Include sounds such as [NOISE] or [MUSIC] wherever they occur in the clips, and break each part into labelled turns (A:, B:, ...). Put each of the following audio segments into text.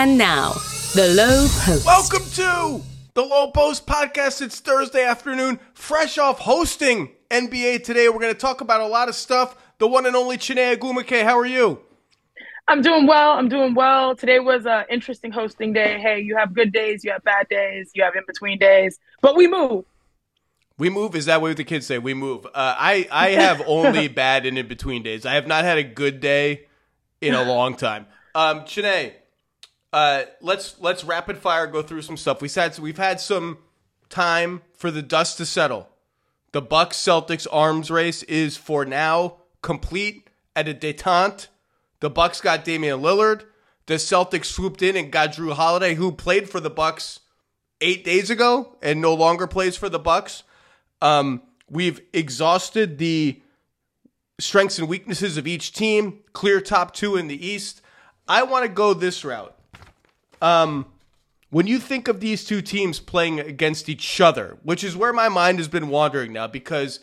A: And now, the Low Post.
B: Welcome to the Low Post podcast. It's Thursday afternoon, fresh off hosting NBA today. We're going to talk about a lot of stuff. The one and only Chiney Ogwumike. How are you?
C: I'm doing well. I'm doing well. Today was an interesting hosting day. Hey, you have good days, you have bad days, you have in between days, but we move.
B: We move. Is that what the kids say? We move. Uh, I I have only [LAUGHS] bad and in between days. I have not had a good day in a long time. Um, Chiney, uh, let's let's rapid fire go through some stuff. We had we've had some time for the dust to settle. The Bucks Celtics arms race is for now complete at a detente. The Bucks got Damian Lillard. The Celtics swooped in and got Jrue Holiday, who played for the Bucks eight days ago and no longer plays for the Bucks. Um, we've exhausted the strengths and weaknesses of each team. Clear top two in the East. I want to go this route. Um, when you think of these two teams playing against each other, which is where my mind has been wandering now, because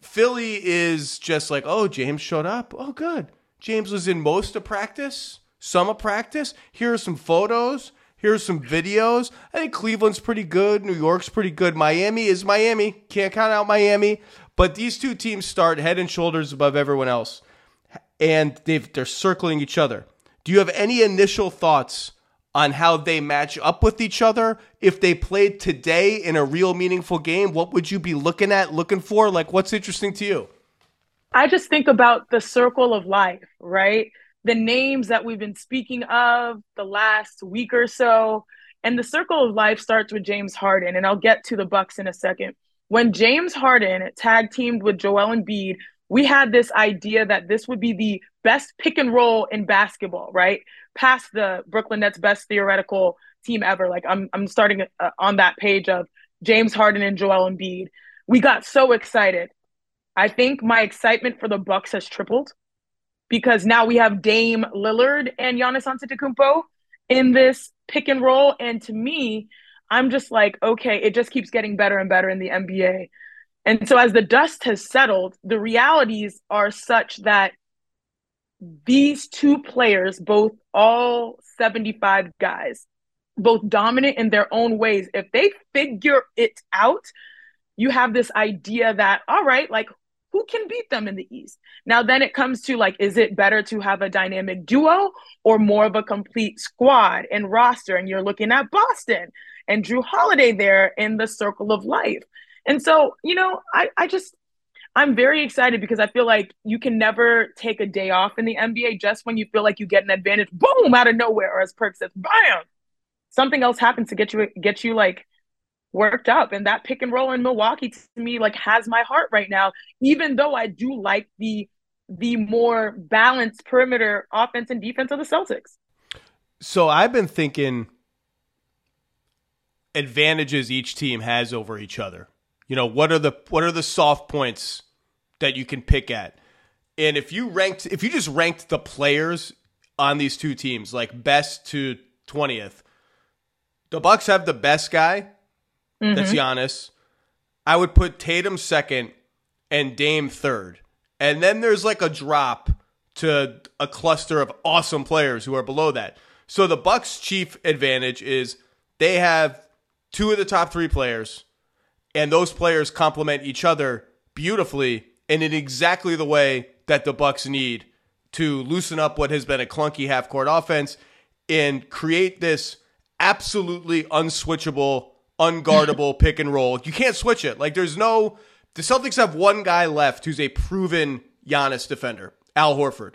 B: Philly is just like, oh, James showed up. Oh, good. James was in most of practice, some of practice. Here are some photos. Here's some videos. I think Cleveland's pretty good. New York's pretty good. Miami is Miami. Can't count out Miami. But these two teams start head and shoulders above everyone else. And they've, they're circling each other. Do you have any initial thoughts on how they match up with each other? If they played today in a real meaningful game, what would you be looking at, looking for? Like, what's interesting to you?
C: I just think about the circle of life, right? The names that we've been speaking of the last week or so. And the circle of life starts with James Harden, and I'll get to the Bucks in a second. When James Harden tag teamed with Joel Embiid, we had this idea that this would be the best pick and roll in basketball, right? Past the Brooklyn Nets best theoretical team ever. Like I'm I'm starting uh, on that page of James Harden and Joel Embiid. We got so excited. I think my excitement for the Bucks has tripled because now we have Dame Lillard and Giannis Antetokounmpo in this pick and roll and to me, I'm just like, okay, it just keeps getting better and better in the NBA. And so as the dust has settled, the realities are such that these two players, both all 75 guys, both dominant in their own ways, if they figure it out, you have this idea that, all right, like who can beat them in the East? Now, then it comes to like, is it better to have a dynamic duo or more of a complete squad and roster? And you're looking at Boston and Jrue Holiday there in the circle of life. And so, you know, I, I just, I'm very excited because I feel like you can never take a day off in the NBA just when you feel like you get an advantage, boom, out of nowhere, or as Perk says, bam, something else happens to get you get you like worked up. And that pick and roll in Milwaukee to me like has my heart right now, even though I do like the the more balanced perimeter offense and defense of the Celtics.
B: So I've been thinking advantages each team has over each other. You know, what are the what are the soft points that you can pick at. And if you ranked, if you just ranked the players on these two teams, like best to 20th, the Bucks have the best guy. Mm-hmm. That's Giannis. I would put Tatum second and Dame third. And then there's like a drop to a cluster of awesome players who are below that. So the Bucks' chief advantage is they have two of the top three players, and those players complement each other beautifully and in exactly the way that the Bucks need to loosen up what has been a clunky half court offense and create this absolutely unswitchable, unguardable [LAUGHS] pick and roll. You can't switch it. Like there's no the Celtics have one guy left who's a proven Giannis defender, Al Horford.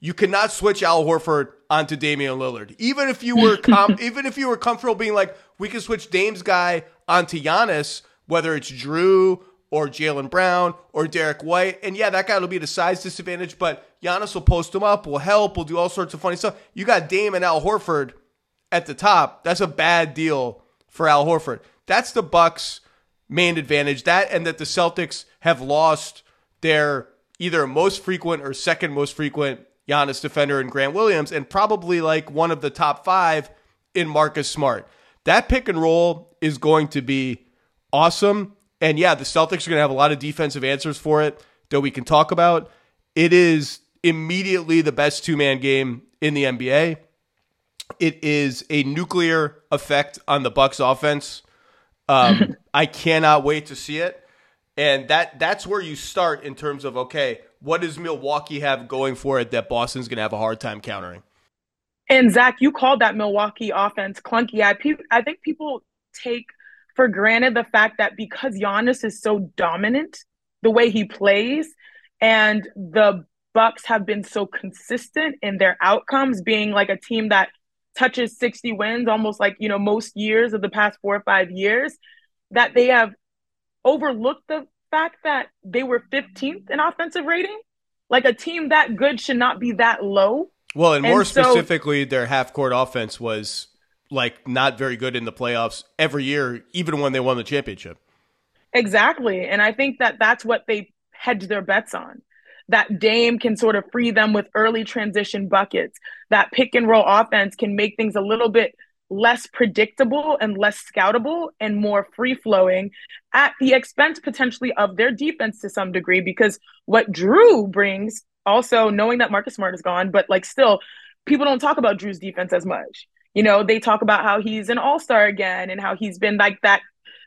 B: You cannot switch Al Horford onto Damian Lillard. Even if you were com- [LAUGHS] even if you were comfortable being like we can switch Dame's guy onto Giannis, whether it's Jrue or Jaylen Brown or Derrick White. And yeah, that guy will be the size disadvantage, but Giannis will post him up, will help, will do all sorts of funny stuff. You got Dame and Al Horford at the top. That's a bad deal for Al Horford. That's the Bucks' main advantage. That and that the Celtics have lost their either most frequent or second most frequent Giannis defender in Grant Williams, and probably like one of the top five in Marcus Smart. That pick and roll is going to be awesome. And yeah, the Celtics are going to have a lot of defensive answers for it that we can talk about. It is immediately the best two man game in the NBA. it is a nuclear effect on the Bucks offense. Um, [LAUGHS] I cannot wait to see it. And that that's where you start in terms of okay, what does Milwaukee have going for it that Boston's going to have a hard time countering?
C: And Zach, you called that Milwaukee offense clunky. I, I think people take for granted the fact that because Giannis is so dominant, the way he plays, and the Bucks have been so consistent in their outcomes, being like a team that touches 60 wins almost like, you know, most years of the past four or five years, that they have overlooked the fact that they were 15th in offensive rating. Like a team that good should not be that low.
B: Well, and, and more so, specifically, their half court offense was like not very good in the playoffs every year, even when they won the championship.
C: Exactly. And I think that that's what they hedge their bets on that Dame can sort of free them with early transition buckets. That pick and roll offense can make things a little bit less predictable and less scoutable and more free flowing at the expense potentially of their defense to some degree. Because what Jrue brings, also knowing that Marcus Smart is gone, but like still, people don't talk about Jrue's defense as much. You know, they talk about how he's an all star again and how he's been like that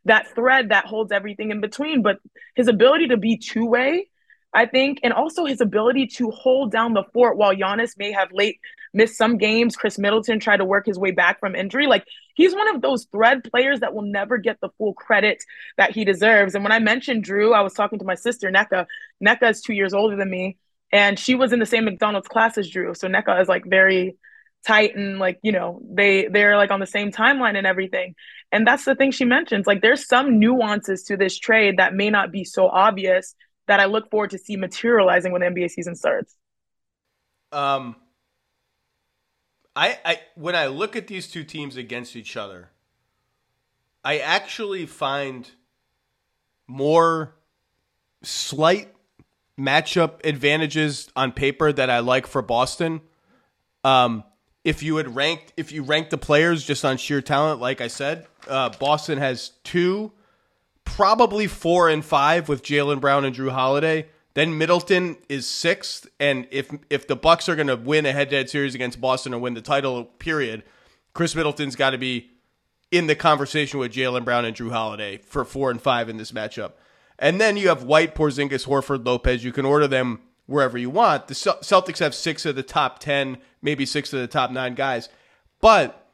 C: that thread that holds everything in between. But his ability to be two way I think, and also his ability to hold down the fort while Giannis may have late missed some games. Khris Middleton tried to work his way back from injury. Like he's one of those thread players that will never get the full credit that he deserves. And when I mentioned Jrue, I was talking to my sister Nneka. Nneka is two years older than me, and she was in the same McDonald's class as Jrue. So Nneka is like very tight and like you know they they're like on the same timeline and everything and that's the thing she mentions like there's some nuances to this trade that may not be so obvious that I look forward to see materializing when the NBA season starts.
B: Um, I, I when I look at these two teams against each other, I actually find more slight matchup advantages on paper that I like for Boston. Um, if you had ranked, if you ranked the players just on sheer talent, like I said, uh, Boston has two probably four and five with Jaylen Brown and Jrue Holiday. Then Middleton is sixth, and if if the Bucks are going to win a head-to-head series against Boston or win the title, period, Khris Middleton's got to be in the conversation with Jaylen Brown and Jrue Holiday for four and five in this matchup. And then you have White, Porzingis, Horford, Lopez. You can order them wherever you want. The Celtics have six of the top ten, maybe six of the top nine guys, but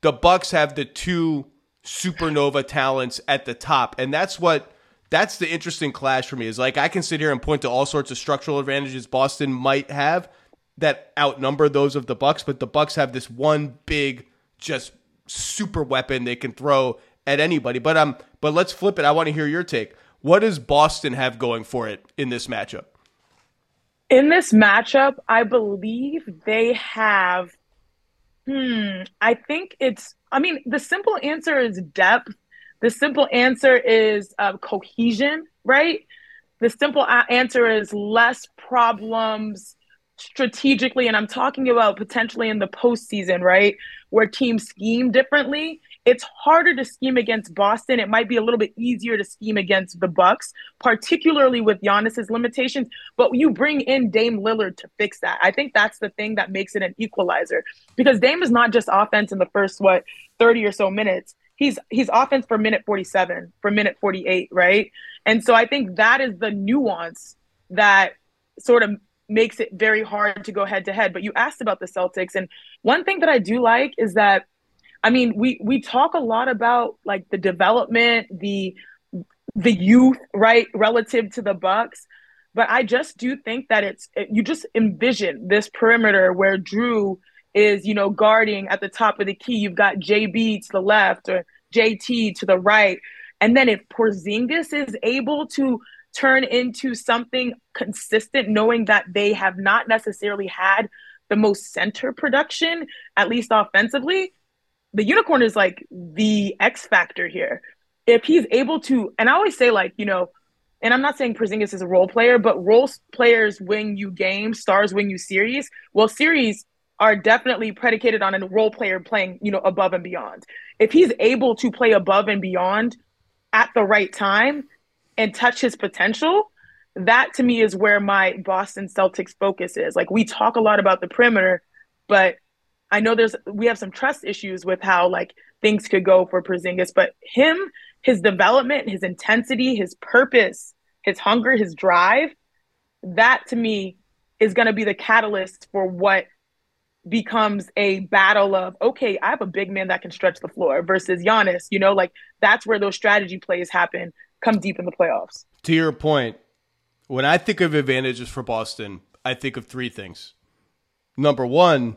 B: the Bucks have the two supernova talents at the top. And that's what that's the interesting clash for me is like I can sit here and point to all sorts of structural advantages Boston might have that outnumber those of the Bucks, but the Bucks have this one big just super weapon they can throw at anybody. But um but let's flip it. I want to hear your take. What does Boston have going for it in this matchup?
C: In this matchup, I believe they have Hmm. I think it's, I mean, the simple answer is depth. The simple answer is uh, cohesion, right? The simple answer is less problems strategically. And I'm talking about potentially in the postseason, right? Where teams scheme differently it's harder to scheme against Boston. It might be a little bit easier to scheme against the Bucks, particularly with Giannis's limitations. But you bring in Dame Lillard to fix that. I think that's the thing that makes it an equalizer because Dame is not just offense in the first what 30 or so minutes. He's he's offense for minute 47, for minute 48, right? And so I think that is the nuance that sort of makes it very hard to go head to head. But you asked about the Celtics, and one thing that I do like is that I mean, we we talk a lot about like the development, the the youth, right, relative to the Bucks. But I just do think that it's you just envision this perimeter where Jrue is, you know, guarding at the top of the key. You've got JB to the left or JT to the right. And then if Porzingis is able to turn into something consistent, knowing that they have not necessarily had the most center production, at least offensively, the unicorn is like the X factor here. If he's able to, and I always say like, you know, and I'm not saying Porzingis is a role player, but role players win you games, stars win you series. Well, series are definitely predicated on a role player playing, you know, above and beyond. If he's able to play above and beyond at the right time and touch his potential, that to me is where my Boston Celtics focus is. Like we talk a lot about the perimeter, but I know there's we have some trust issues with how like things could go for Porzingis, but him, his development, his intensity, his purpose, his hunger, his drive, that to me is going to be the catalyst for what becomes a battle of okay, I have a big man that can stretch the floor versus Giannis. You know, like that's where those strategy plays happen come deep in the playoffs.
B: To your point, when I think of advantages for Boston, I think of three things. Number one,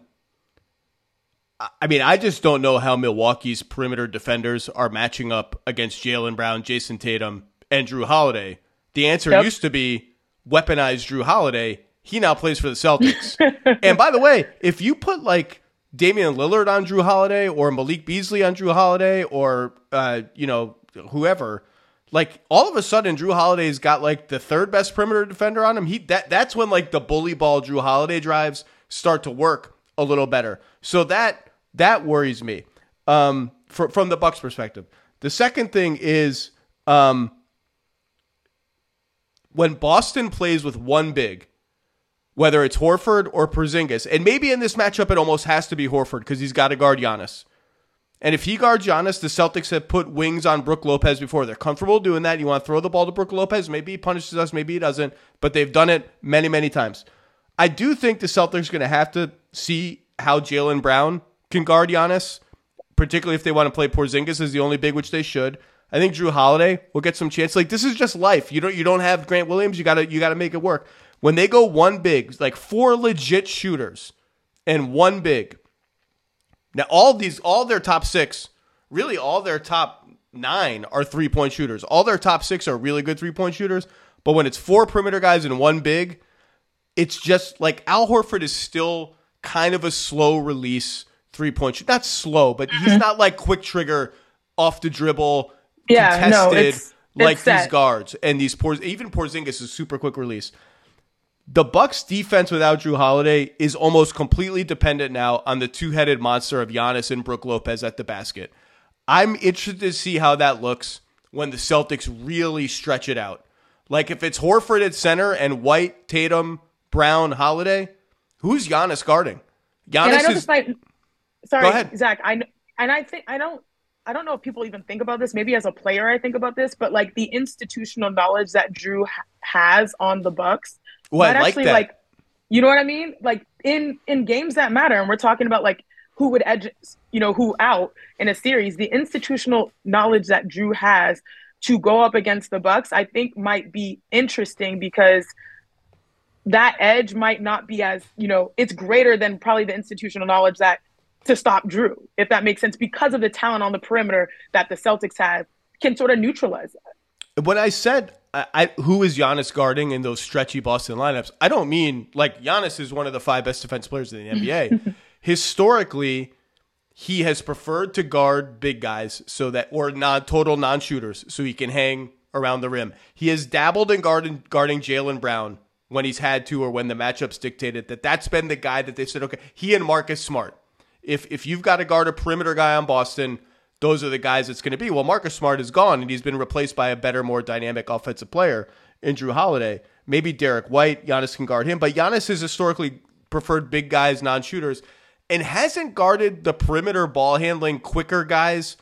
B: I mean, I just don't know how Milwaukee's perimeter defenders are matching up against Jaylen Brown, Jayson Tatum, and Jrue Holiday. The answer yep. used to be weaponize Jrue Holiday. He now plays for the Celtics. [LAUGHS] and by the way, if you put like Damian Lillard on Jrue Holiday or Malik Beasley on Jrue Holiday or uh, you know whoever, like all of a sudden Jrue Holiday's got like the third best perimeter defender on him. He that that's when like the bully ball Jrue Holiday drives start to work a little better. So that that worries me um, for, from the Bucks perspective. The second thing is um, when Boston plays with one big, whether it's Horford or Porzingis, and maybe in this matchup it almost has to be Horford because he's got to guard Giannis. And if he guards Giannis, the Celtics have put wings on Brook Lopez before. They're comfortable doing that. You want to throw the ball to Brook Lopez? Maybe he punishes us, maybe he doesn't, but they've done it many, many times. I do think the Celtics are going to have to see how Jaylen Brown can guard Giannis, particularly if they want to play Porzingis is the only big, which they should. I think Jrue Holiday will get some chance. Like this is just life. You don't you don't have Grant Williams. You gotta you gotta make it work. When they go one big, like four legit shooters and one big. Now all these all their top six, really all their top nine are three point shooters. All their top six are really good three point shooters. But when it's four perimeter guys and one big, it's just like Al Horford is still kind of a slow release three point shoot. Not slow, but he's mm-hmm. not like quick trigger off the dribble,
C: yeah, contested no, it's,
B: like
C: it's
B: these guards and these Porz. Even Porzingis is super quick release. The Bucks defense without Jrue Holiday is almost completely dependent now on the two-headed monster of Giannis and Brook Lopez at the basket. I'm interested to see how that looks when the Celtics really stretch it out. Like if it's Horford at center and White, Tatum, Brown, Holiday, who's Giannis guarding?
C: Giannis and I know is. This might, sorry, Zach. I and I think I don't. I don't know if people even think about this. Maybe as a player, I think about this, but like the institutional knowledge that Jrue ha- has on the Bucks,
B: well, I like actually that. like,
C: you know what I mean? Like in in games that matter, and we're talking about like who would edge, you know, who out in a series. The institutional knowledge that Jrue has to go up against the Bucks, I think, might be interesting because that edge might not be as you know it's greater than probably the institutional knowledge that to stop Jrue, if that makes sense, because of the talent on the perimeter that the Celtics have, can sort of neutralize that.
B: When I said I, I, who is Giannis guarding in those stretchy Boston lineups, I don't mean like Giannis is one of the five best defense players in the [LAUGHS] NBA. Historically, he has preferred to guard big guys so that or non total non shooters so he can hang around the rim. He has dabbled in guarding guarding Jaylen Brown when he's had to or when the matchups dictated that that's been the guy that they said okay he and Marcus Smart if if you've got to guard a perimeter guy on Boston those are the guys it's going to be. Well Marcus Smart is gone and he's been replaced by a better more dynamic offensive player in Jrue Holiday. Maybe Derrick White Giannis can guard him but Giannis has historically preferred big guys non-shooters and hasn't guarded the perimeter ball handling quicker guys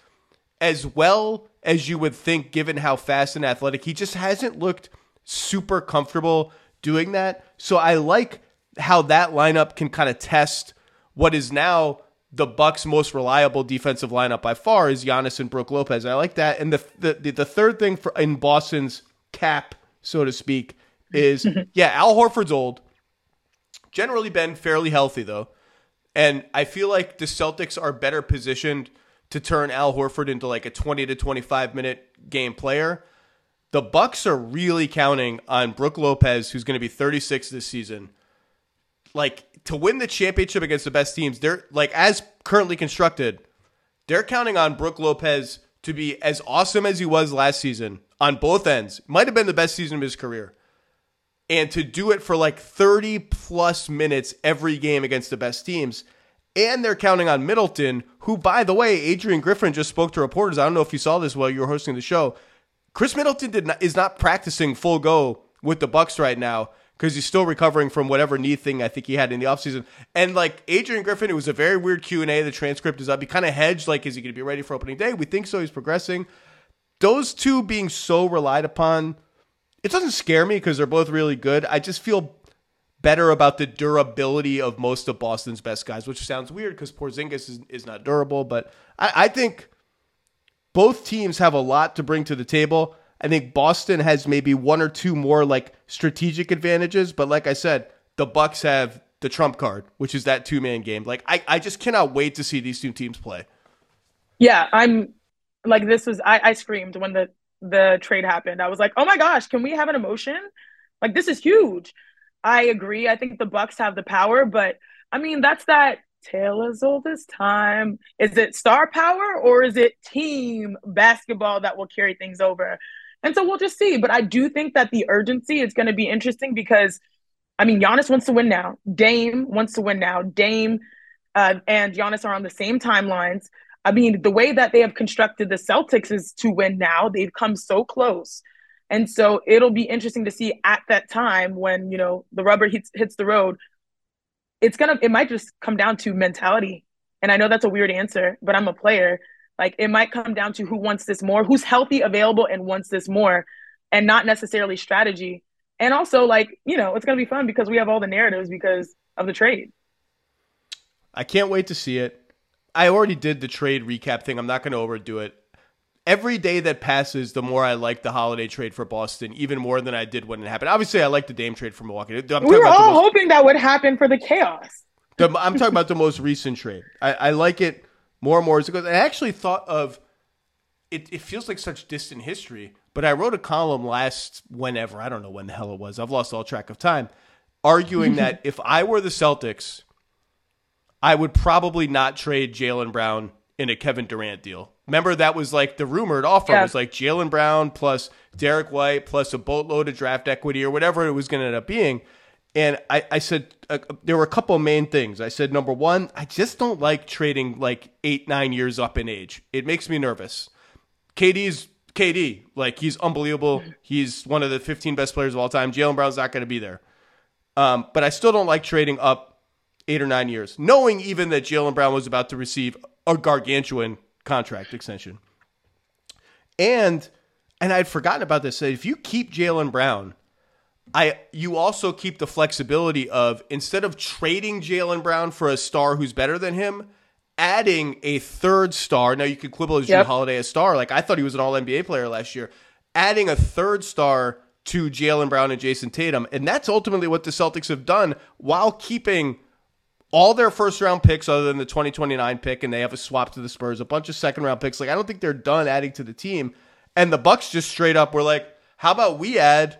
B: as well as you would think given how fast and athletic. He just hasn't looked super comfortable doing that. So I like how that lineup can kind of test what is now the Bucks' most reliable defensive lineup by far is Giannis and Brook Lopez. I like that. And the the, the third thing for in Boston's cap, so to speak, is [LAUGHS] yeah, Al Horford's old. Generally been fairly healthy though. And I feel like the Celtics are better positioned to turn Al Horford into like a 20 to 25 minute game player the Bucks are really counting on Brook Lopez, who's going to be 36 this season. Like to win the championship against the best teams, they're like as currently constructed, they're counting on Brook Lopez to be as awesome as he was last season on both ends. Might have been the best season of his career. And to do it for like 30 plus minutes every game against the best teams. And they're counting on Middleton, who, by the way, Adrian Griffin just spoke to reporters. I don't know if you saw this while you were hosting the show. Khris Middleton did not, is not practicing full go with the Bucks right now because he's still recovering from whatever knee thing I think he had in the offseason. And like Adrian Griffin, it was a very weird Q&A. The transcript is up. He kind of hedged like, is he going to be ready for opening day? We think so. He's progressing. Those two being so relied upon, it doesn't scare me because they're both really good. I just feel better about the durability of most of Boston's best guys, which sounds weird because Porzingis is, is not durable. But I, I think both teams have a lot to bring to the table. I think Boston has maybe one or two more like strategic advantages, but like I said, the Bucks have the trump card, which is that two man game. Like I, I just cannot wait to see these two teams play.
C: Yeah, I'm like this was I, I screamed when the the trade happened. I was like, oh my gosh, can we have an emotion? Like this is huge. I agree. I think the Bucks have the power, but I mean that's that tale as old as time. Is it star power or is it team basketball that will carry things over? And so we'll just see. But I do think that the urgency is going to be interesting because, I mean, Giannis wants to win now. Dame wants to win now. Dame uh, and Giannis are on the same timelines. I mean, the way that they have constructed the Celtics is to win now. They've come so close. And so it'll be interesting to see at that time when, you know, the rubber hits, hits the road. It's going to, it might just come down to mentality. And I know that's a weird answer, but I'm a player. Like it might come down to who wants this more, who's healthy, available, and wants this more, and not necessarily strategy. And also, like, you know, it's going to be fun because we have all the narratives because of the trade.
B: I can't wait to see it. I already did the trade recap thing. I'm not going to overdo it. Every day that passes, the more I like the holiday trade for Boston, even more than I did when it happened. Obviously, I like the Dame trade for Milwaukee.
C: I'm we were all most, hoping that would happen for the chaos.
B: The, I'm talking about the most recent trade. I, I like it more and more as it goes. I actually thought of it. It feels like such distant history, but I wrote a column last whenever I don't know when the hell it was. I've lost all track of time, arguing that [LAUGHS] if I were the Celtics, I would probably not trade Jaylen Brown in a Kevin Durant deal. Remember that was like the rumored offer yeah. was like Jaylen Brown plus Derrick White plus a boatload of draft equity or whatever it was going to end up being. And I, I said uh, there were a couple main things. I said number one, I just don't like trading like eight nine years up in age. It makes me nervous. KD's KD, like he's unbelievable. He's one of the 15 best players of all time. Jaylen Brown's not going to be there. Um, but I still don't like trading up eight or nine years, knowing even that Jaylen Brown was about to receive a gargantuan contract extension. And and I'd forgotten about this. If you keep Jaylen Brown I you also keep the flexibility of instead of trading Jaylen Brown for a star who's better than him, adding a third star. Now you could quibble as yep. Jrue Holiday a star. Like I thought he was an All NBA player last year. Adding a third star to Jaylen Brown and Jayson Tatum, and that's ultimately what the Celtics have done while keeping all their first round picks other than the 2029 pick and they have a swap to the Spurs, a bunch of second round picks. Like I don't think they're done adding to the team. And the Bucks just straight up were like, how about we add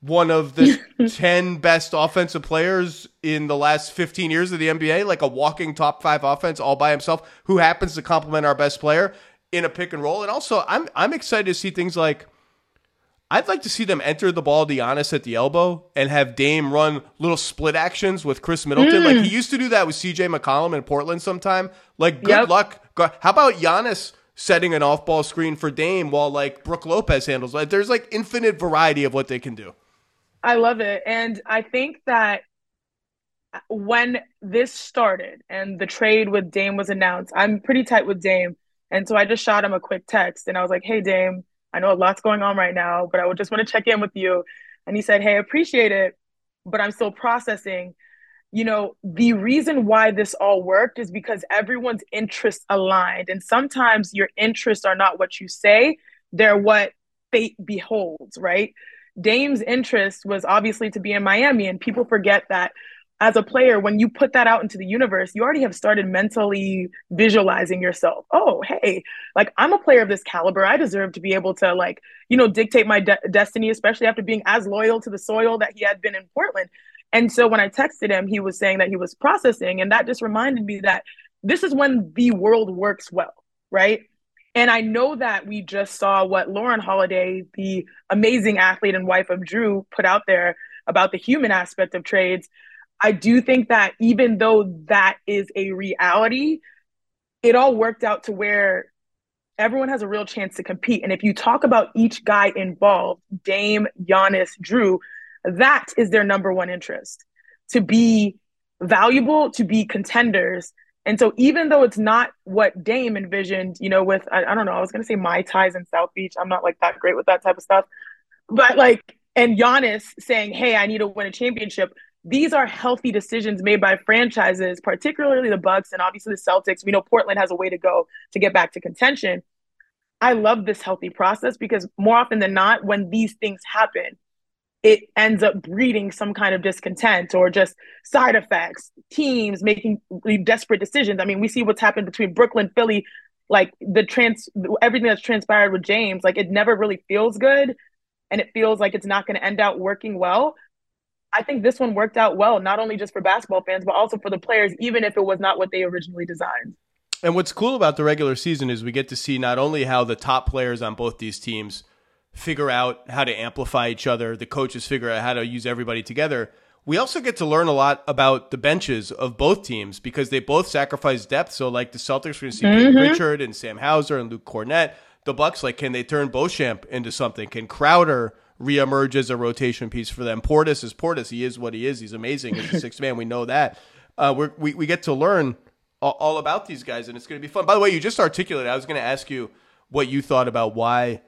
B: one of the [LAUGHS] 10 best offensive players in the last 15 years of the NBA, like a walking top five offense all by himself, who happens to complement our best player in a pick and roll. And also, I'm I'm excited to see things like I'd like to see them enter the ball to Giannis at the elbow and have Dame run little split actions with Khris Middleton. Mm. Like he used to do that with CJ McCollum in Portland sometime. Like, good yep. luck. How about Giannis setting an off ball screen for Dame while like Brook Lopez handles? Like, there's like infinite variety of what they can do.
C: I love it. And I think that when this started and the trade with Dame was announced, I'm pretty tight with Dame. And so I just shot him a quick text and I was like, hey, Dame, I know a lot's going on right now, but I would just want to check in with you. And he said, hey, appreciate it, but I'm still processing. You know, the reason why this all worked is because everyone's interests aligned. And sometimes your interests are not what you say, they're what fate beholds, right? Dame's interest was obviously to be in Miami, and people forget that as a player, when you put that out into the universe, you already have started mentally visualizing yourself. Oh, hey, like I'm a player of this caliber. I deserve to be able to, like, you know, dictate my de- destiny, especially after being as loyal to the soil that he had been in Portland. And so when I texted him, he was saying that he was processing. And that just reminded me that this is when the world works well, right? And I know that we just saw what Lauren Holiday, the amazing athlete and wife of Jrue, put out there about the human aspect of trades. I do think that even though that is a reality, it all worked out to where everyone has a real chance to compete. And if you talk about each guy involved, Dame, Giannis, Jrue, that is their number one interest to be valuable, to be contenders. And so even though it's not what Dame envisioned, you know, with I, I don't know, I was gonna say my ties in South Beach. I'm not like that great with that type of stuff. But like and Giannis saying, Hey, I need to win a championship. These are healthy decisions made by franchises, particularly the Bucks and obviously the Celtics. We know Portland has a way to go to get back to contention. I love this healthy process because more often than not, when these things happen, it ends up breeding some kind of discontent or just side effects, teams making desperate decisions. I mean, we see what's happened between Brooklyn, Philly, like the trans everything that's transpired with James, like it never really feels good and it feels like it's not going to end out working well. I think this one worked out well, not only just for basketball fans, but also for the players, even if it was not what they originally designed.
B: And what's cool about the regular season is we get to see not only how the top players on both these teams figure out how to amplify each other, the coaches figure out how to use everybody together. We also get to learn a lot about the benches of both teams because they both sacrifice depth. So, like the Celtics, we're going to see mm-hmm. Pritchard and Sam Hauser and Luke Kornet. The Bucks, like, can they turn Beauchamp into something? Can Crowder reemerge as a rotation piece for them? Portis is Portis. He is what he is. He's amazing as a [LAUGHS] sixth man. We know that. Uh, we we get to learn all, all about these guys, and it's going to be fun. By the way, you just articulated. I was going to ask you what you thought about why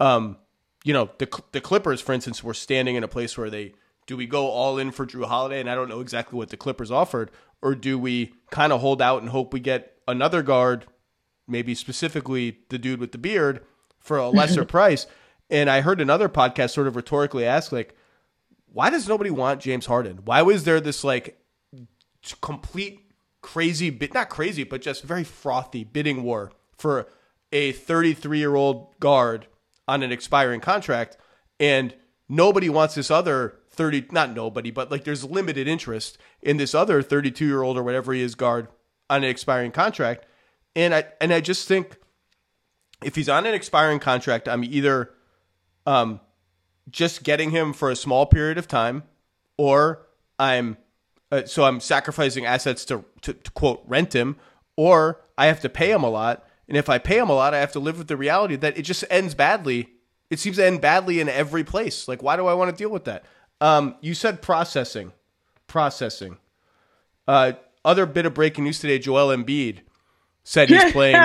B: um, you know, the the Clippers, for instance, were standing in a place where they do we go all in for Jrue Holiday, and I don't know exactly what the Clippers offered, or do we kind of hold out and hope we get another guard, maybe specifically the dude with the beard, for a lesser [LAUGHS] price? And I heard another podcast sort of rhetorically ask, like, why does nobody want James Harden? Why was there this like complete crazy bit, not crazy, but just very frothy bidding war for a 33 year old guard on an expiring contract, and nobody wants this other 30 not nobody but like there's limited interest in this other 32 year old or whatever he is guard on an expiring contract. And i and i just think if he's on an expiring contract i'm either um just getting him for a small period of time or i'm uh, so i'm sacrificing assets to, to to quote rent him or i have to pay him a lot and if I pay him a lot, I have to live with the reality that it just ends badly. It seems to end badly in every place. Like, why do I want to deal with that? Um, you said processing. Processing. Uh, other bit of breaking news today Joel Embiid said he's playing.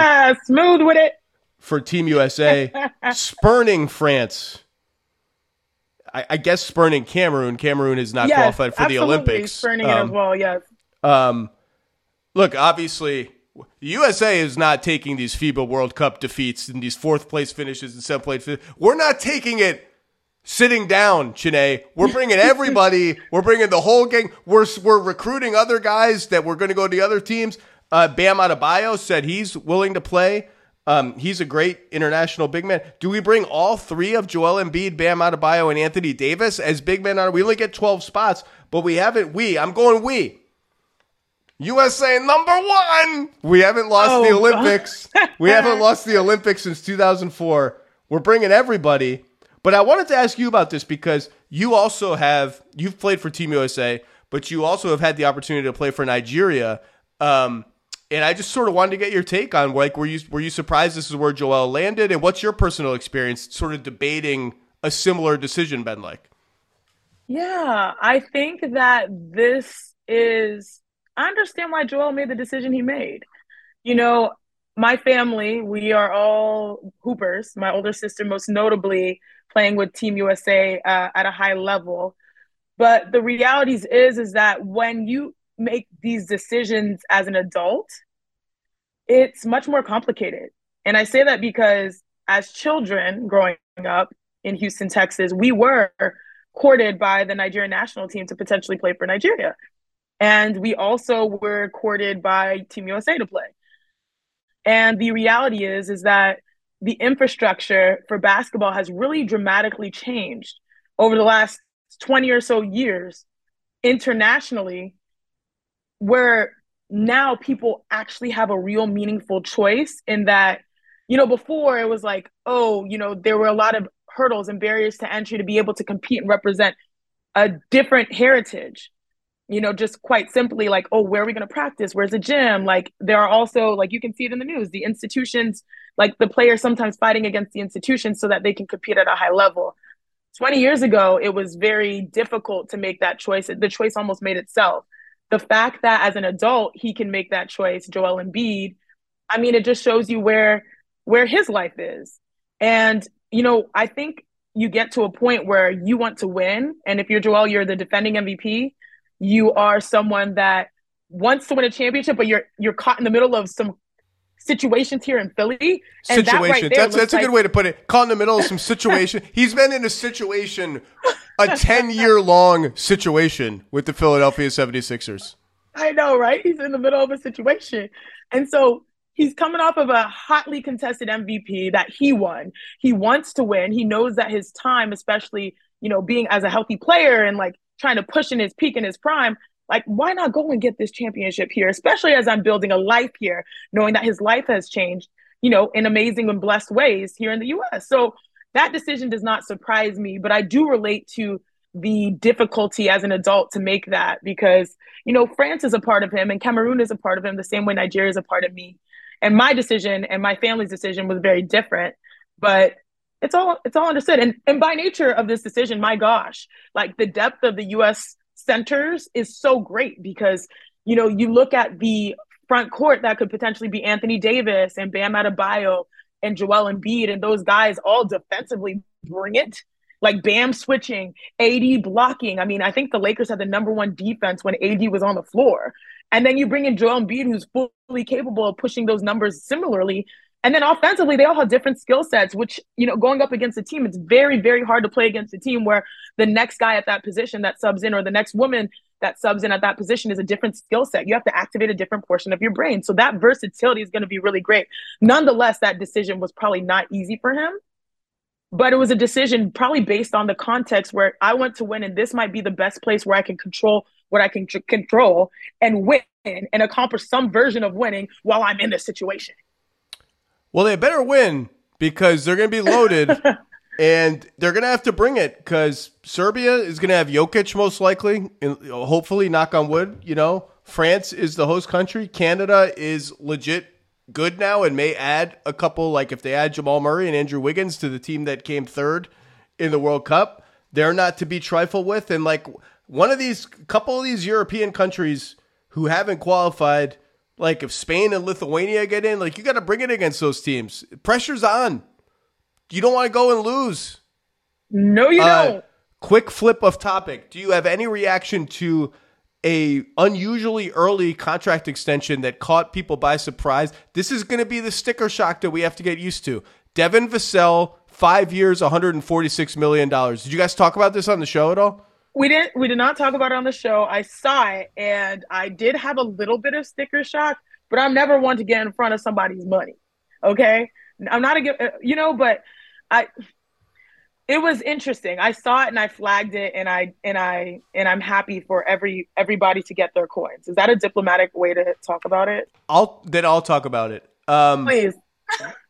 C: Smooth with it.
B: For Team USA, [LAUGHS] spurning France. I, I, guess spurning Cameroon. Cameroon is not yes, qualified for the Olympics.
C: Spurning um, it as um, well, yes.
B: Um, look, obviously, USA is not taking these FIBA World Cup defeats and these fourth place finishes and seventh place. We're not taking it sitting down, Chiney. We're bringing [LAUGHS] everybody. we're bringing the whole gang. We're we're recruiting other guys that we're going to go to the other teams. Uh, Bam Adebayo said he's willing to play. Um, he's a great international big man. Do we bring all three of Joel Embiid, Bam Adebayo, and Anthony Davis as big men? On we only get twelve spots, but we haven't. We I'm going we USA number one. We haven't lost oh, the Olympics. we haven't lost the Olympics since 2004. We're bringing everybody. But I wanted to ask you about this because you also have you've played for Team USA, but you also have had the opportunity to play for Nigeria. Um, and I just sort of wanted to get your take on like were you were you surprised this is where Joel landed, and what's your personal experience sort of debating a similar decision been like?
C: Yeah, I think that this is I understand why Joel made the decision he made. You know, my family, we are all hoopers. My older sister, most notably, playing with Team USA uh, at a high level. But the realities is, is that when you make these decisions as an adult, it's much more complicated. And I say that because as children growing up in Houston, Texas, we were courted by the Nigerian national team to potentially play for Nigeria. And we also were courted by Team USA to play. And the reality is, is that the infrastructure for basketball has really dramatically changed over the last 20 or so years internationally, where now people actually have a real meaningful choice in that, you know, before it was like, oh, you know, there were a lot of hurdles and barriers to entry to be able to compete and represent a different heritage you know, just quite simply like, oh, where are we going to practice? Where's the gym? Like, there are also, like, you can see it in the news, the institutions, like, the players sometimes fighting against the institutions so that they can compete at a high level. 20 years ago, it was very difficult to make that choice. The choice almost made itself. The fact that as an adult, he can make that choice, Joel Embiid, I mean, it just shows you where where his life is. And, you know, I think you get to a point where you want to win. And if you're Joel, you're the defending MVP, you are someone that wants to win a championship, but you're you're caught in the middle of some situations here in Philly.
B: And situations. That right that's that's like, a good way to put it. Caught in the middle of some situation. [LAUGHS] He's been in a situation, a 10 year long situation with the Philadelphia 76ers.
C: I know, right? He's in the middle of a situation. And so he's coming off of a hotly contested MVP that he won. He wants to win. He knows that his time, especially, you know, being as a healthy player and like trying to push in his peak in his prime, like why not go and get this championship here, especially as I'm building a life here, knowing that his life has changed, you know, in amazing and blessed ways here in the US. So that decision does not surprise me, but I do relate to the difficulty as an adult to make that because you know France is a part of him and Cameroon is a part of him the same way Nigeria is a part of me and my decision and my family's decision was very different but it's all it's all understood and and by nature of this decision my gosh like the depth of the US centers is so great because you know you look at the front court that could potentially be Anthony Davis and Bam Adebayo and Joel Embiid and those guys all defensively bring it like Bam switching, AD blocking. I mean, I think the Lakers had the number one defense when AD was on the floor. And then you bring in Joel Embiid, who's fully capable of pushing those numbers similarly. And then offensively, they all have different skill sets, which, you know, going up against a team, it's very, very hard to play against a team where the next guy at that position that subs in or the next woman that subs in at that position is a different skill set. You have to activate a different portion of your brain. So that versatility is going to be really great. Nonetheless, that decision was probably not easy for him but it was a decision probably based on the context where I want to win, and this might be the best place where I can control what I can tr- control and win and accomplish some version of winning while I'm in this situation.
B: Well, they better win because they're going to be loaded [LAUGHS] and they're going to have to bring it because Serbia is going to have Jokic most likely, and hopefully, knock on wood, you know. France is the host country. Canada is legit good now and may add a couple, like if they add Jamal Murray and Andrew Wiggins to the team that came third in the World Cup, they're not to be trifled with. And like one of these, couple of these European countries who haven't qualified, like if Spain and Lithuania get in, like you got to bring it against those teams. Pressure's on. You don't want to go and lose.
C: No, you uh, don't.
B: Quick flip of topic. Do you have any reaction to a unusually early contract extension that caught people by surprise. This is going to be the sticker shock that we have to get used to. Devin Vassell, five years, $146 million. Did you guys talk about this on the show at all?
C: We didn't. We did not talk about it on the show. I saw it, and I did have a little bit of sticker shock, but I'm never one to get in front of somebody's money. Okay, I'm not a you know, but I it was interesting. I saw it and I flagged it and I and I and I'm happy for every everybody to get their coins. Is that a diplomatic way to talk about it?
B: I'll then I'll talk about it. Um,
C: Please.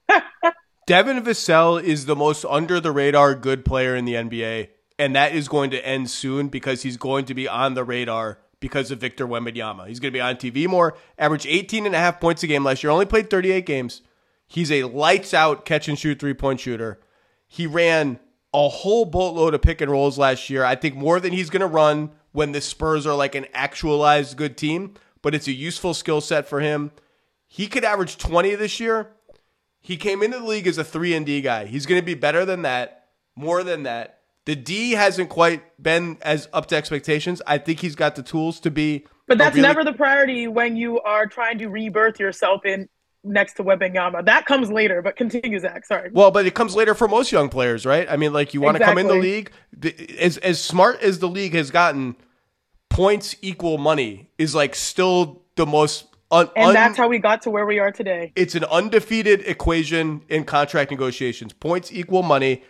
C: [LAUGHS]
B: Devin Vassell is the most under the radar good player in the NBA, and that is going to end soon because he's going to be on the radar because of Victor Wembanyama. He's going to be on TV more. Averaged 18 and a half points a game last year. Only played 38 games. He's a lights out catch and shoot three point shooter. He ran a whole boatload of pick and rolls last year. I think more than he's going to run when the Spurs are like an actualized good team, but it's a useful skill set for him. He could average 20 this year. He came into the league as a 3 and D guy. He's going to be better than that, more than that. The D hasn't quite been as up to expectations. I think he's got the tools to be
C: But that's really- never the priority when you are trying to rebirth yourself in next to Wembanyama. That comes later, but continue, Zach. Sorry.
B: Well, but it comes later for most young players, right? I mean, like you want to come in the league as as smart as the league has gotten. Points equal money is like still the most.
C: Un, and un, that's how we got to where we are today.
B: It's an undefeated equation in contract negotiations. Points equal money.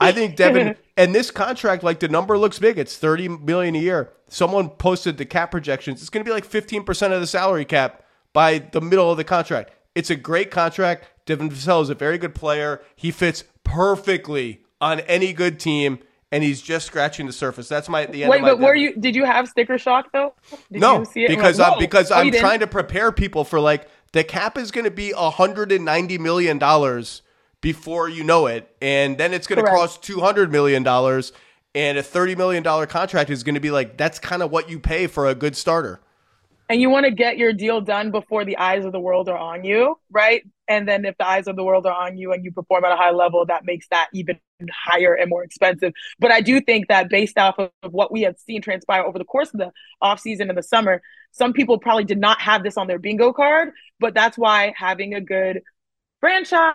B: I think Devin [LAUGHS] and this contract, like the number looks big. It's thirty million a year. Someone posted the cap projections. It's going to be like fifteen percent of the salary cap by the middle of the contract. It's a great contract. Devin Vassell is a very good player. He fits perfectly on any good team, and he's just scratching the surface. That's my the end.
C: Wait,
B: but
C: were you? Did you have sticker shock though?
B: Did no, because like, I'm because I'm trying to prepare people for like the cap is going to be 190 million dollars before you know it. And then it's going to cost $200 million. And a $30 million contract is going to be like, that's kind of what you pay for a good starter.
C: And you want to get your deal done before the eyes of the world are on you, right? And then if the eyes of the world are on you and you perform at a high level, that makes that even higher and more expensive. But I do think that based off of what we have seen transpire over the course of the offseason and the summer, some people probably did not have this on their bingo card. But that's why having a good franchise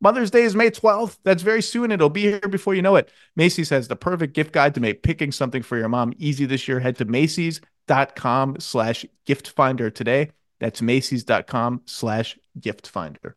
D: Mother's Day is May 12th. That's very soon. It'll be here before you know it. Macy's has the perfect gift guide to make picking something for your mom easy this year. Head to Macy's.com slash gift finder today. That's Macy's.com slash gift finder.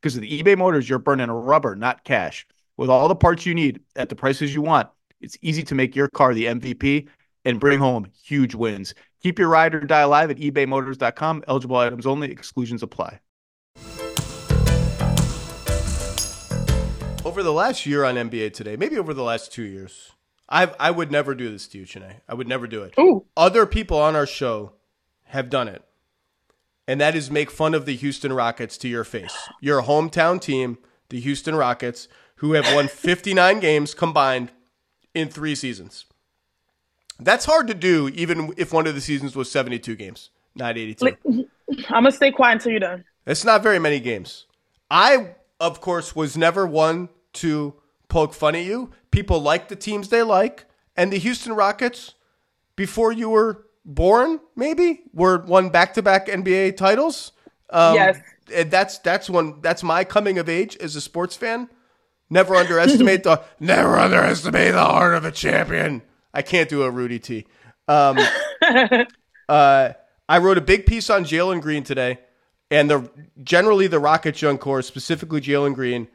D: Because with eBay Motors, you're burning rubber, not cash. With all the parts you need at the prices you want, it's easy to make your car the MVP and bring home huge wins. Keep your ride or die alive at ebaymotors.com. Eligible items only, exclusions apply.
B: Over the last year on NBA Today, maybe over the last two years, I I would never do this to you, Chiney. I would never do it.
C: Ooh.
B: Other people on our show have done it and that is make fun of the Houston Rockets to your face. Your hometown team, the Houston Rockets, who have won [LAUGHS] 59 games combined in three seasons. That's hard to do, even if one of the seasons was 72 games, not 82.
C: I'm going to stay quiet until you're done.
B: It's not very many games. I, of course, was never one to poke fun at you. People like the teams they like. And the Houston Rockets, before you were born, maybe were won back to back NBA titles.
C: Um, yes,
B: and that's that's one that's my coming of age as a sports fan. Never underestimate the [LAUGHS] never underestimate the heart of a champion. I can't do a Rudy T. Um, [LAUGHS] uh, I wrote a big piece on Jalen Green today, and the generally the Rockets young core, specifically Jalen Green.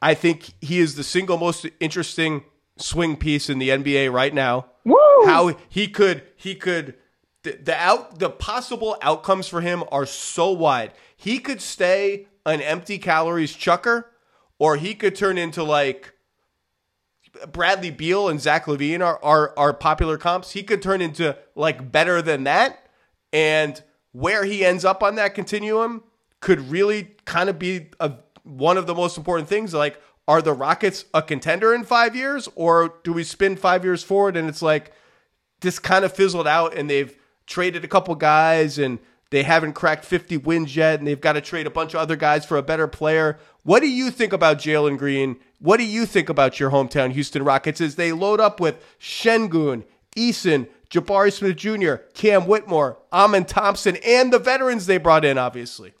B: I think he is the single most interesting swing piece in the NBA right now.
C: Woo!
B: How he could he could the, the out the possible outcomes for him are so wide. He could stay an empty calories chucker, or he could turn into like Bradley Beal and Zach LaVine are, are are popular comps. He could turn into like better than that. And where he ends up on that continuum could really kind of be a, one of the most important things. Like, are the Rockets a contender in five years, or do we spin five years forward and it's like this kind of fizzled out and they've traded a couple guys and they haven't cracked 50 wins yet and they've got to trade a bunch of other guys for a better player. What do you think about Jalen Green? What do you think about your hometown Houston Rockets as they load up with Sengun, Eason, Jabari Smith Jr., Cam Whitmore, Amen Thompson, and the veterans they brought in, obviously?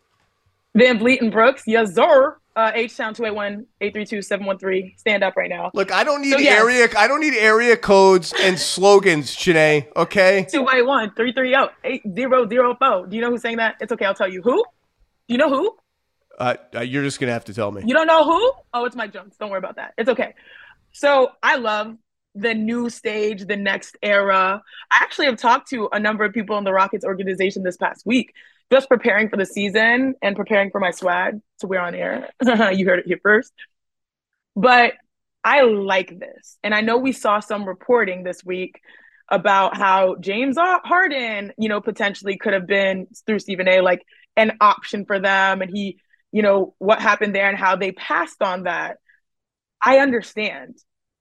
C: VanVleet and Brooks, yes, sir. Uh, H Town 281-832-713. Stand up right now.
B: Look, I don't need so, yes. area. I don't need area codes and slogans, Chiney. Okay.
C: 281-330-8004. Do you know who's saying that? It's okay. I'll tell you. Who? Do you know who?
B: Uh, uh, you're just gonna have to tell me.
C: You don't know who? Oh, it's Mike Jones. Don't worry about that. It's okay. So I love the new stage, the next era. I actually have talked to a number of people in the Rockets organization this past week just preparing for the season and preparing for my swag to wear on air. [LAUGHS] you heard it here first. But I like this. And I know we saw some reporting this week about how James Harden, you know, potentially could have been through Stephen A like an option for them and he, you know, what happened there and how they passed on that. I understand.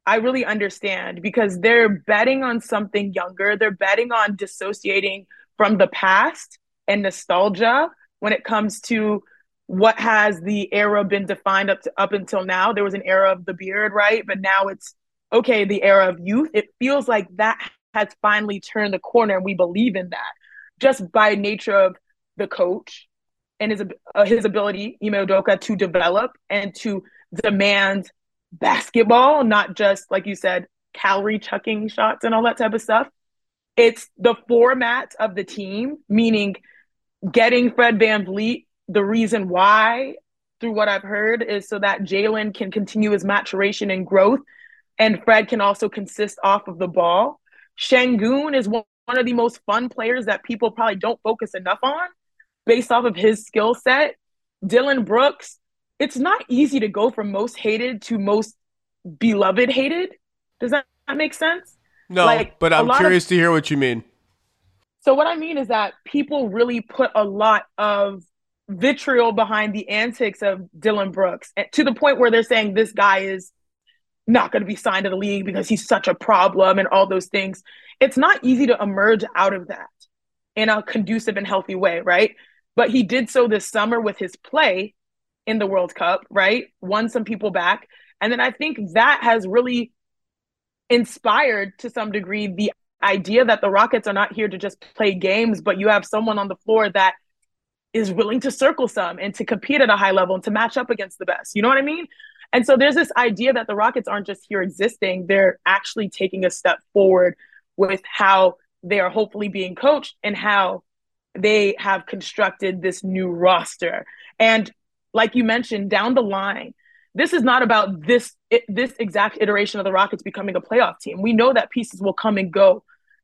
C: I really understand because they're betting on something younger. They're betting on dissociating from the past and nostalgia when it comes to what has the era been defined up to up until now. There was an era of the beard, right? But now it's okay, the era of youth. It feels like that has finally turned the corner and we believe in that just by nature of the coach and his uh, his ability, Ime Udoka, to develop and to demand basketball, not just like you said, calorie chucking shots and all that type of stuff. It's the format of the team, meaning getting Fred Van VanVleet. The reason why, through what I've heard, is so that Jalen can continue his maturation and growth, and Fred can also consist off of the ball. Sengun is one of the most fun players that people probably don't focus enough on based off of his skill set. Dillon Brooks, it's not easy to go from most hated to most beloved hated. Does that, that make sense?
B: No, like, but I'm curious of, to hear what you mean.
C: So what I mean is that people really put a lot of vitriol behind the antics of Dillon Brooks eh, to the point where they're saying this guy is not going to be signed to the league because he's such a problem and all those things. It's not easy to emerge out of that in a conducive and healthy way, right? But he did so this summer with his play in the World Cup, right? Won some people back. And then I think that has really inspired to some degree the idea that the Rockets are not here to just play games, but you have someone on the floor that is willing to circle some and to compete at a high level and to match up against the best. You know what I mean? And so there's this idea that the Rockets aren't just here existing, they're actually taking a step forward with how they are hopefully being coached and how they have constructed this new roster. And like you mentioned, down the line, this is not about this this exact iteration of the Rockets becoming a playoff team. We know that pieces will come and go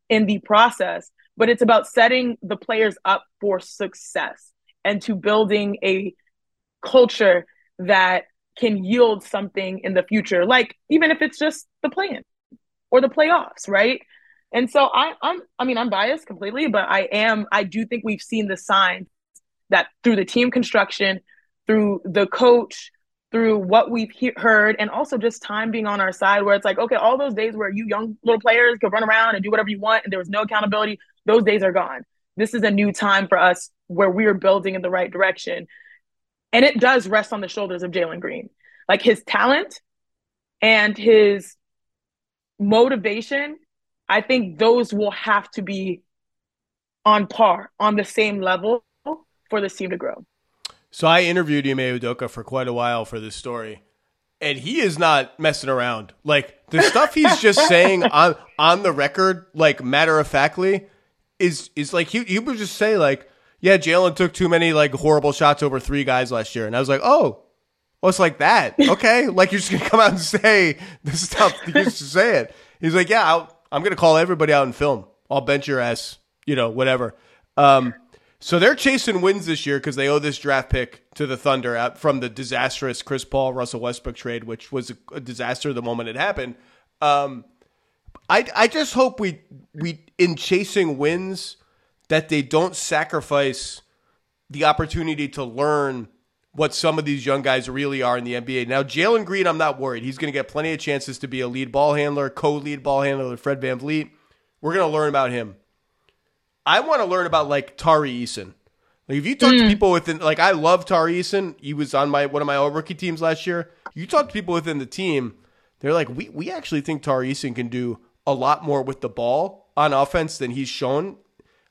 C: in the process, but it's about setting the players up for success and to building a culture that can yield something in the future. Like even if it's just the plan or the playoffs, right? And so I, I'm, I mean, I'm biased completely, but I am, I do think we've seen the signs that through the team construction, through the coach, through what we've he- heard, and also just time being on our side, where it's like, okay, all those days where you young little players could run around and do whatever you want, and there was no accountability, those days are gone. This is a new time for us where we are building in the right direction. And it does rest on the shoulders of Jalen Green. Like his talent and his motivation I think those will have to be on par, on the same level for this team to grow.
B: So I interviewed Ime Udoka for quite a while for this story, and he is not messing around. Like the [LAUGHS] stuff he's just saying on on the record, like matter of factly, is is like he he would just say like, yeah, Jalen took too many like horrible shots over three guys last year, and I was like, oh. Well, it's like that, [LAUGHS] okay? like you're just gonna come out and say the stuff you used to say it. He's like, yeah, I'll, I'm going to call everybody out in film. I'll bench your ass, you know, whatever. Um, so they're chasing wins this year because they owe this draft pick to the Thunder from the disastrous Chris Paul Russell Westbrook trade, which was a, disaster the moment it happened. Um, I I just hope we we in chasing wins that they don't sacrifice the opportunity to learn what some of these young guys really are in the NBA. Now, Jalen Green, I'm not worried. He's going to get plenty of chances to be a lead ball handler, co lead ball handler Fred VanVleet. We're going to learn about him. I want to learn about like Tari Eason. Like if you talk mm. to people within, like I love Tari Eason. He was on my one of my all rookie teams last year. You talk to people within the team, they're like, we we actually think Tari Eason can do a lot more with the ball on offense than he's shown.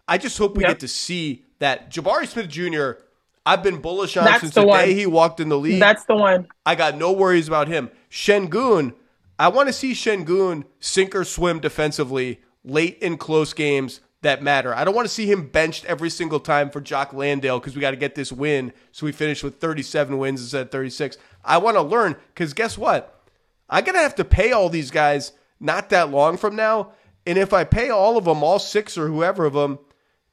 B: I just hope we yep. get to see that Jabari Smith Jr. I've been bullish on That's since the, the day he walked in the league.
C: That's the one.
B: I got no worries about him. Sengun, I want to see Sengun sink or swim defensively late in close games that matter. I don't want to see him benched every single time for Jock Landale because we got to get this win so we finish with 37 wins instead of 36. I want to learn because guess what? I'm going to have to pay all these guys not that long from now. And if I pay all of them, all six or whoever of them,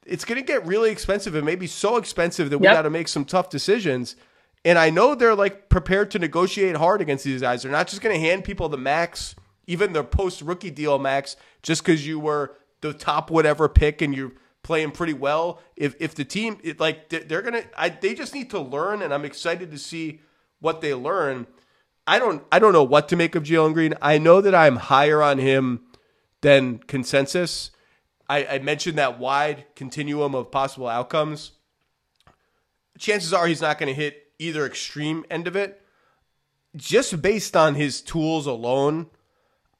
B: it's going to get really expensive and maybe so expensive that we yep. got to make some tough decisions. And I know they're like prepared to negotiate hard against these guys. They're not just going to hand people the max, even the post rookie deal max, just because you were the top whatever pick and you're playing pretty well. If if the team it, like they're gonna, I, they just need to learn, and I'm excited to see what they learn. I don't I don't know what to make of Jalen Green. I know that I'm higher on him than consensus. I, I mentioned that wide continuum of possible outcomes. Chances are he's not going to hit either extreme end of it. Just based on his tools alone,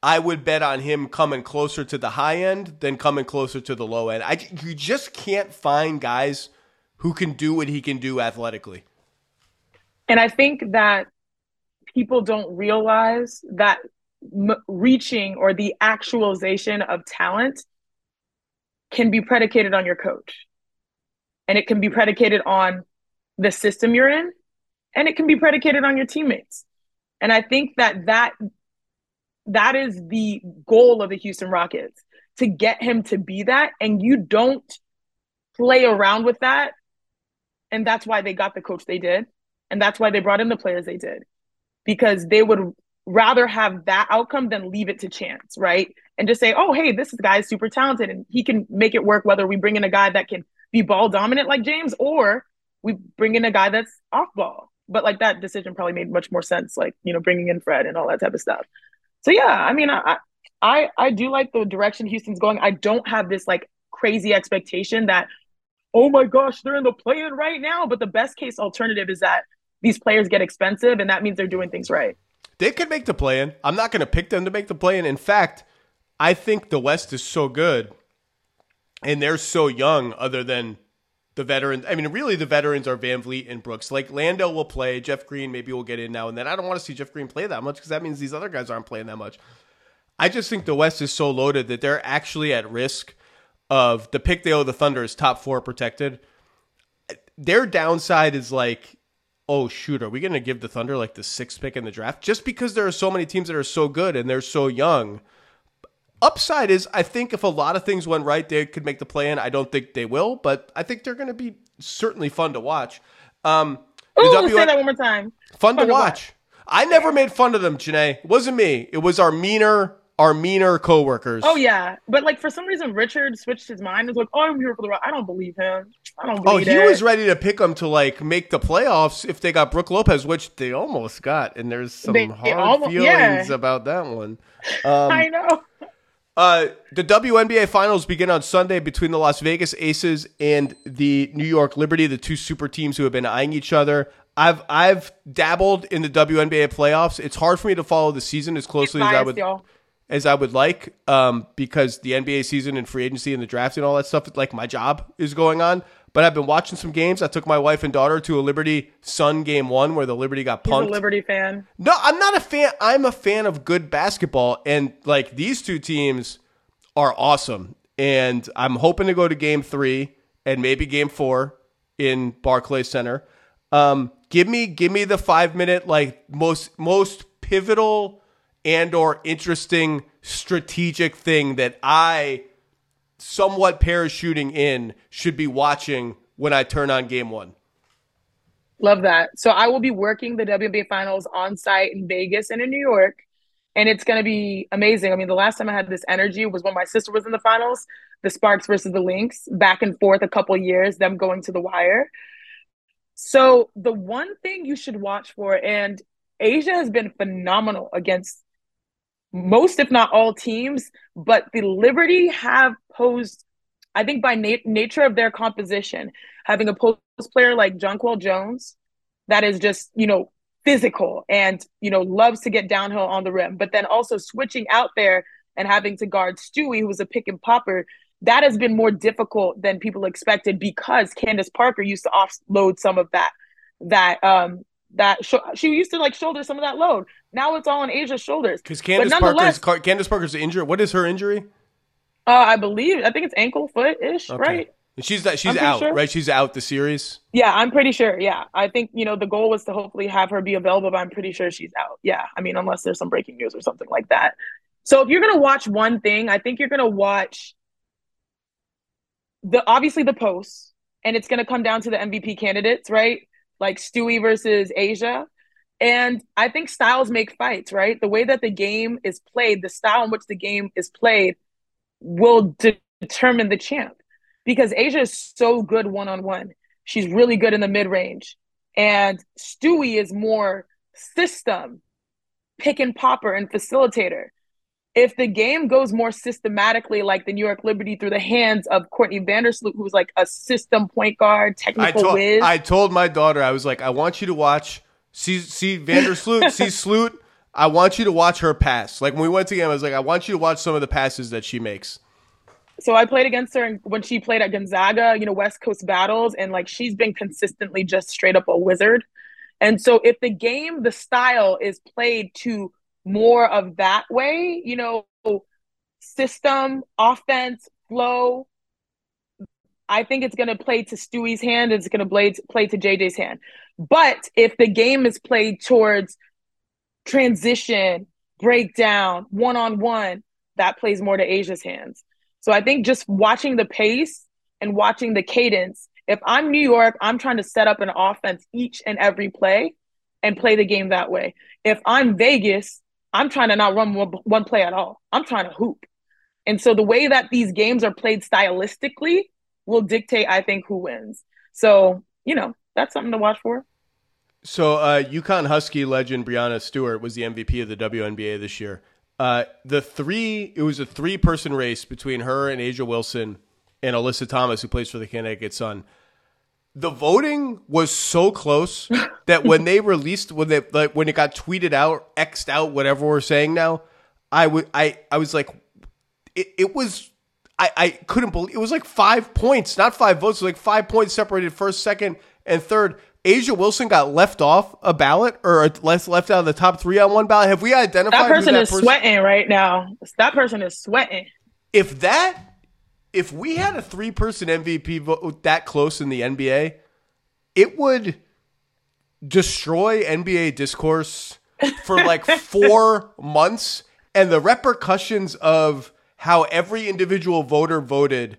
B: I would bet on him coming closer to the high end than coming closer to the low end. I you just can't find guys who can do what he can do athletically.
C: And I think that people don't realize that m- reaching or the actualization of talent can be predicated on your coach. And it can be predicated on the system you're in and it can be predicated on your teammates. And I think that that that is the goal of the Houston Rockets to get him to be that. And you don't play around with that. And that's why they got the coach they did. And that's why they brought in the players they did. Because they would rather have that outcome than leave it to chance right? And just say oh hey this guy is super talented and he can make it work whether we bring in a guy that can be ball dominant like James or we bring in a guy that's off ball. But like that decision probably made much more sense like you know bringing in Fred and all that type of stuff so yeah I mean I I I do like the direction Houston's going I don't have this like crazy expectation that oh my gosh, they're in the play-in right now. But the best case alternative is that these players get expensive, and that means they're doing things right.
B: They could make the play-in. I'm not going to pick them to make the play-in. In fact, I think the West is so good, and they're so young. Other than the veterans, I mean, really, the veterans are VanVleet and Brooks. Like Lando will play. Jeff Green maybe will get in now and then. I don't want to see Jeff Green play that much because that means these other guys aren't playing that much. I just think the West is so loaded that they're actually at risk of the pick they owe the Thunder is top four protected. Their downside is like, oh shoot, are we going to give the Thunder like the sixth pick in the draft just because there are so many teams that are so good and they're so young? Upside is, I think if a lot of things went right, they could make the play in. I don't think they will, but I think they're going to be certainly fun to watch. Um,
C: Ooh, say that one more time.
B: Fun, fun to, watch. watch. I never made fun of them, Chiney. It wasn't me. It was our meaner our meaner coworkers.
C: Oh yeah, but like for some reason Richard switched his mind. Was like, "Oh, I'm here for the." Rock. I don't believe him. I don't. Oh,
B: believe Oh, he was ready to pick them to like make the playoffs if they got Brook Lopez, which they almost got, and there's some they, hard almost, feelings yeah. about that one. [LAUGHS]
C: Um, I know.
B: Uh, the WNBA finals begin on Sunday between the Las Vegas Aces and the New York Liberty, the two super teams who have been eyeing each other. I've I've dabbled in the WNBA playoffs. It's hard for me to follow the season as closely as I would. Y'all as I would like um, because the NBA season and free agency and the draft and all that stuff, like my job is going on. But I've been watching some games. I took my wife and daughter to a Liberty Sun game one where the Liberty got punked.
C: He's a Liberty fan.
B: No, I'm not a fan. I'm a fan of good basketball, and like these two teams are awesome. And I'm hoping to go to game three and maybe game four in Barclays Center. Um, give me give me the five minute like most most pivotal and or interesting strategic thing that I somewhat parachuting in should be watching when I turn on game one.
C: Love that. So I will be working the WNBA finals on site in Vegas and in New York. And it's going to be amazing. I mean, the last time I had this energy was when my sister was in the finals, the Sparks versus the Lynx, back and forth a couple years, them going to the wire. So the one thing you should watch for, and A'ja has been phenomenal against most, if not all, teams, but the Liberty have posed, I think, by nat- nature of their composition, having a post player like Jonquel Jones that is just, you know, physical and, you know, loves to get downhill on the rim, but then also switching out there and having to guard Stewie, who was a pick and popper. That has been more difficult than people expected because Candace Parker used to offload some of that that um that sh- she used to like shoulder some of that load. Now it's all on A'ja's shoulders.
B: Because Candace Parker's Candace Parker's injured. What is her injury?
C: Uh, I believe I think it's ankle foot ish, okay. right?
B: And she's that she's out, sure. right? She's out the series.
C: Yeah, I'm pretty sure. Yeah, I think you know the goal was to hopefully have her be available, but I'm pretty sure she's out. Yeah, I mean unless there's some breaking news or something like that. So if you're gonna watch one thing, I think you're gonna watch the obviously the posts, and it's gonna come down to the MVP candidates, right? Like Stewie versus A'ja. And I think styles make fights, right? The way that the game is played, the style in which the game is played will de- determine the champ because A'ja is so good one on one. She's really good in the mid range. And Stewie is more system pick and popper and facilitator. If the game goes more systematically, like the New York Liberty, through the hands of Courtney Vandersloot, who's like a system point guard,
B: I
C: technical
B: told
C: whiz.
B: I told my daughter I was like, I want you to watch see see Vandersloot, [LAUGHS] see Sloot. I want you to watch her pass. Like when we went to game, I was like, I want you to watch some of the passes that she makes.
C: so I played against her and when she played at Gonzaga, you know, West Coast battles, and like she's been consistently just straight up a wizard. And so if the game, the style is played to more of that way, you know, system, offense, flow, I think it's going to play to Stewie's hand. It's going to play play to JJ's hand. But if the game is played towards transition, breakdown, one on one, that plays more to A'ja's hands. So I think just watching the pace and watching the cadence. If I'm New York, I'm trying to set up an offense each and every play and play the game that way. If I'm Vegas, I'm trying to not run one, one play at all. I'm trying to hoop. And so the way that these games are played stylistically will dictate, I think, who wins. So, you know, that's something to watch for.
B: So, uh, UConn Husky legend Breanna Stewart was the MVP of the WNBA this year. Uh, the three, it was a three person race between her and A'ja Wilson and Alyssa Thomas, who plays for the Connecticut Sun. The voting was so close [LAUGHS] that when they released, when they like when it got tweeted out, xed out, whatever we're saying now, I would, I, I was like, it, it was I, I couldn't believe it was like five points, not five votes, like five points separated first, second, and third. A'ja Wilson got left off a ballot or left left out of the top three on one ballot. Have we identified
C: That person
B: that
C: is sweating right now. That person is sweating.
B: If that, if we had a three person MVP vote that close in the NBA, it would destroy NBA discourse for like [LAUGHS] four months, and the repercussions of how every individual voter voted,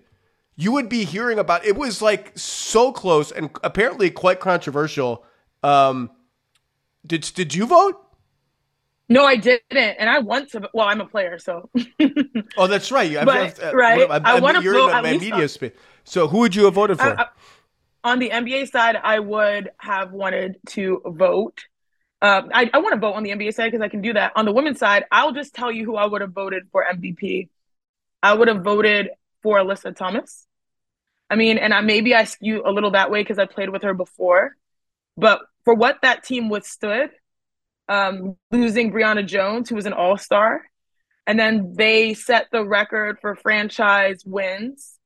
B: you would be hearing about. It was like so close and apparently quite controversial. Um, did did you vote?
C: No, I didn't, and I want to. Well, I'm a player, so
B: Oh, that's right. You-
C: But,
B: uh,
C: right,
B: what-
C: I wanna
B: you're
C: vote
B: in
C: least
B: media space. So, who would you have voted for?
C: I- I- on the NBA side, I would have wanted to vote. Um, I, I want to vote on the NBA side because I can do that. On the women's side, I'll just tell you who I would have voted for MVP. I would have voted for Alyssa Thomas. I mean, and I maybe I skew a little that way because I played with her before, but for what that team withstood, um, losing Brionna Jones, who was an All Star, and then they set the record for franchise wins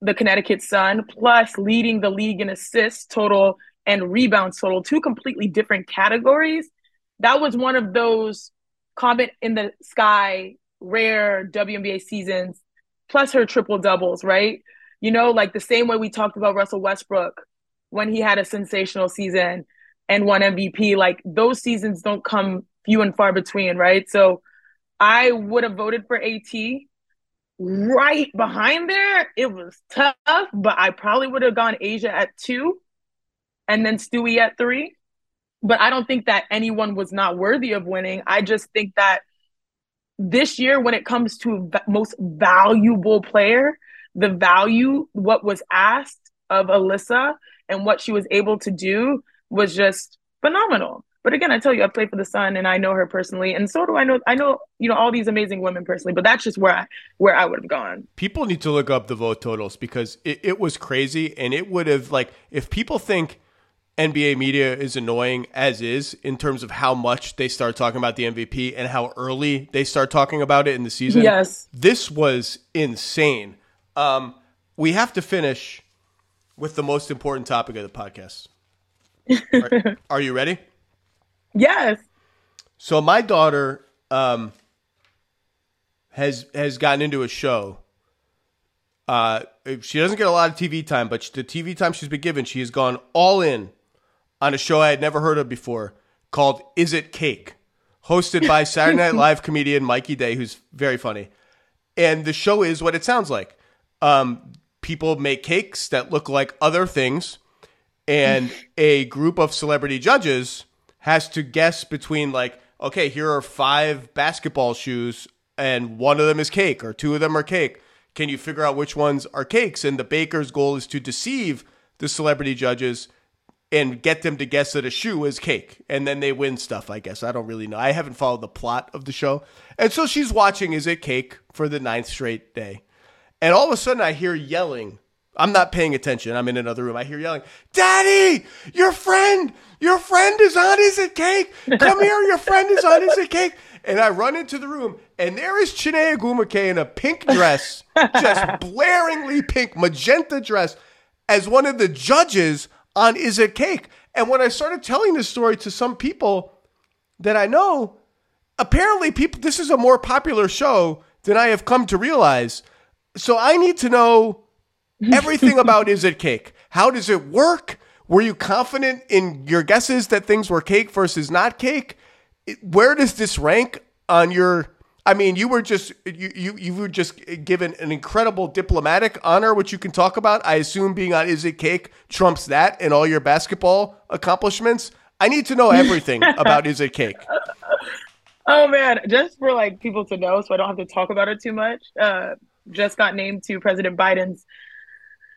C: the Connecticut Sun, plus leading the league in assists total and rebounds total, two completely different categories. That was one of those comet in the sky, rare WNBA seasons, plus her triple doubles, right? You know, like the same way we talked about Russell Westbrook when he had a sensational season and won MVP. Like those seasons don't come few and far between, right? So I would have voted for AT right behind there, it was tough, but I probably would have gone A'ja at two and then Stewie at three. But I don't think that anyone was not worthy of winning. I just think that this year, when it comes to most valuable player, the value, what was asked of Alyssa and what she was able to do was just phenomenal. But again, I tell you, I play for the Sun, and I know her personally, and so do I know. I know you know all these amazing women personally, but that's just where I where I would have gone.
B: People need to look up the vote totals because it, it was crazy, and it would have like if people think NBA media is annoying as is in terms of how much they start talking about the MVP and how early they start talking about it in the season.
C: Yes.
B: this was insane. Um, we have to finish with the most important topic of the podcast. [LAUGHS] are, are you ready?
C: Yes.
B: So my daughter um, has has gotten into a show. Uh, she doesn't get a lot of TV time, but the TV time she's been given, she has gone all in on a show I had never heard of before called "Is It Cake," hosted by Saturday Night [LAUGHS] Live comedian Mikey Day, who's very funny. And the show is what it sounds like. Um, people make cakes that look like other things, and a group of celebrity judges has to guess between like, okay, here are five basketball shoes, and one of them is cake, or two of them are cake. Can you figure out which ones are cakes? And the baker's goal is to deceive the celebrity judges and get them to guess that a shoe is cake. And then they win stuff, I guess. I don't really know. I haven't followed the plot of the show. And so she's watching Is It Cake for the ninth straight day. And all of a sudden I hear yelling. I'm not paying attention. I'm in another room. I hear yelling, Daddy, your friend, your friend is on Is It Cake. Come [LAUGHS] here, your friend is on Is It Cake. And I run into the room, and there is Chiney Ogwumike in a pink dress, just [LAUGHS] blaringly pink, magenta dress, as one of the judges on Is It Cake. And when I started telling this story to some people that I know, apparently people this is a more popular show than I have come to realize. So I need to know everything [LAUGHS] about Is It Cake? How does it work? Were you confident in your guesses that things were cake versus not cake? Where does this rank on your I mean, you were just you, you you were just given an incredible diplomatic honor, which you can talk about. I assume being on Is It Cake trumps that and all your basketball accomplishments. I need to know [LAUGHS] everything about Is It Cake.
C: Oh man, just for like people to know, so I don't have to talk about it too much. Uh, just got named to President Biden's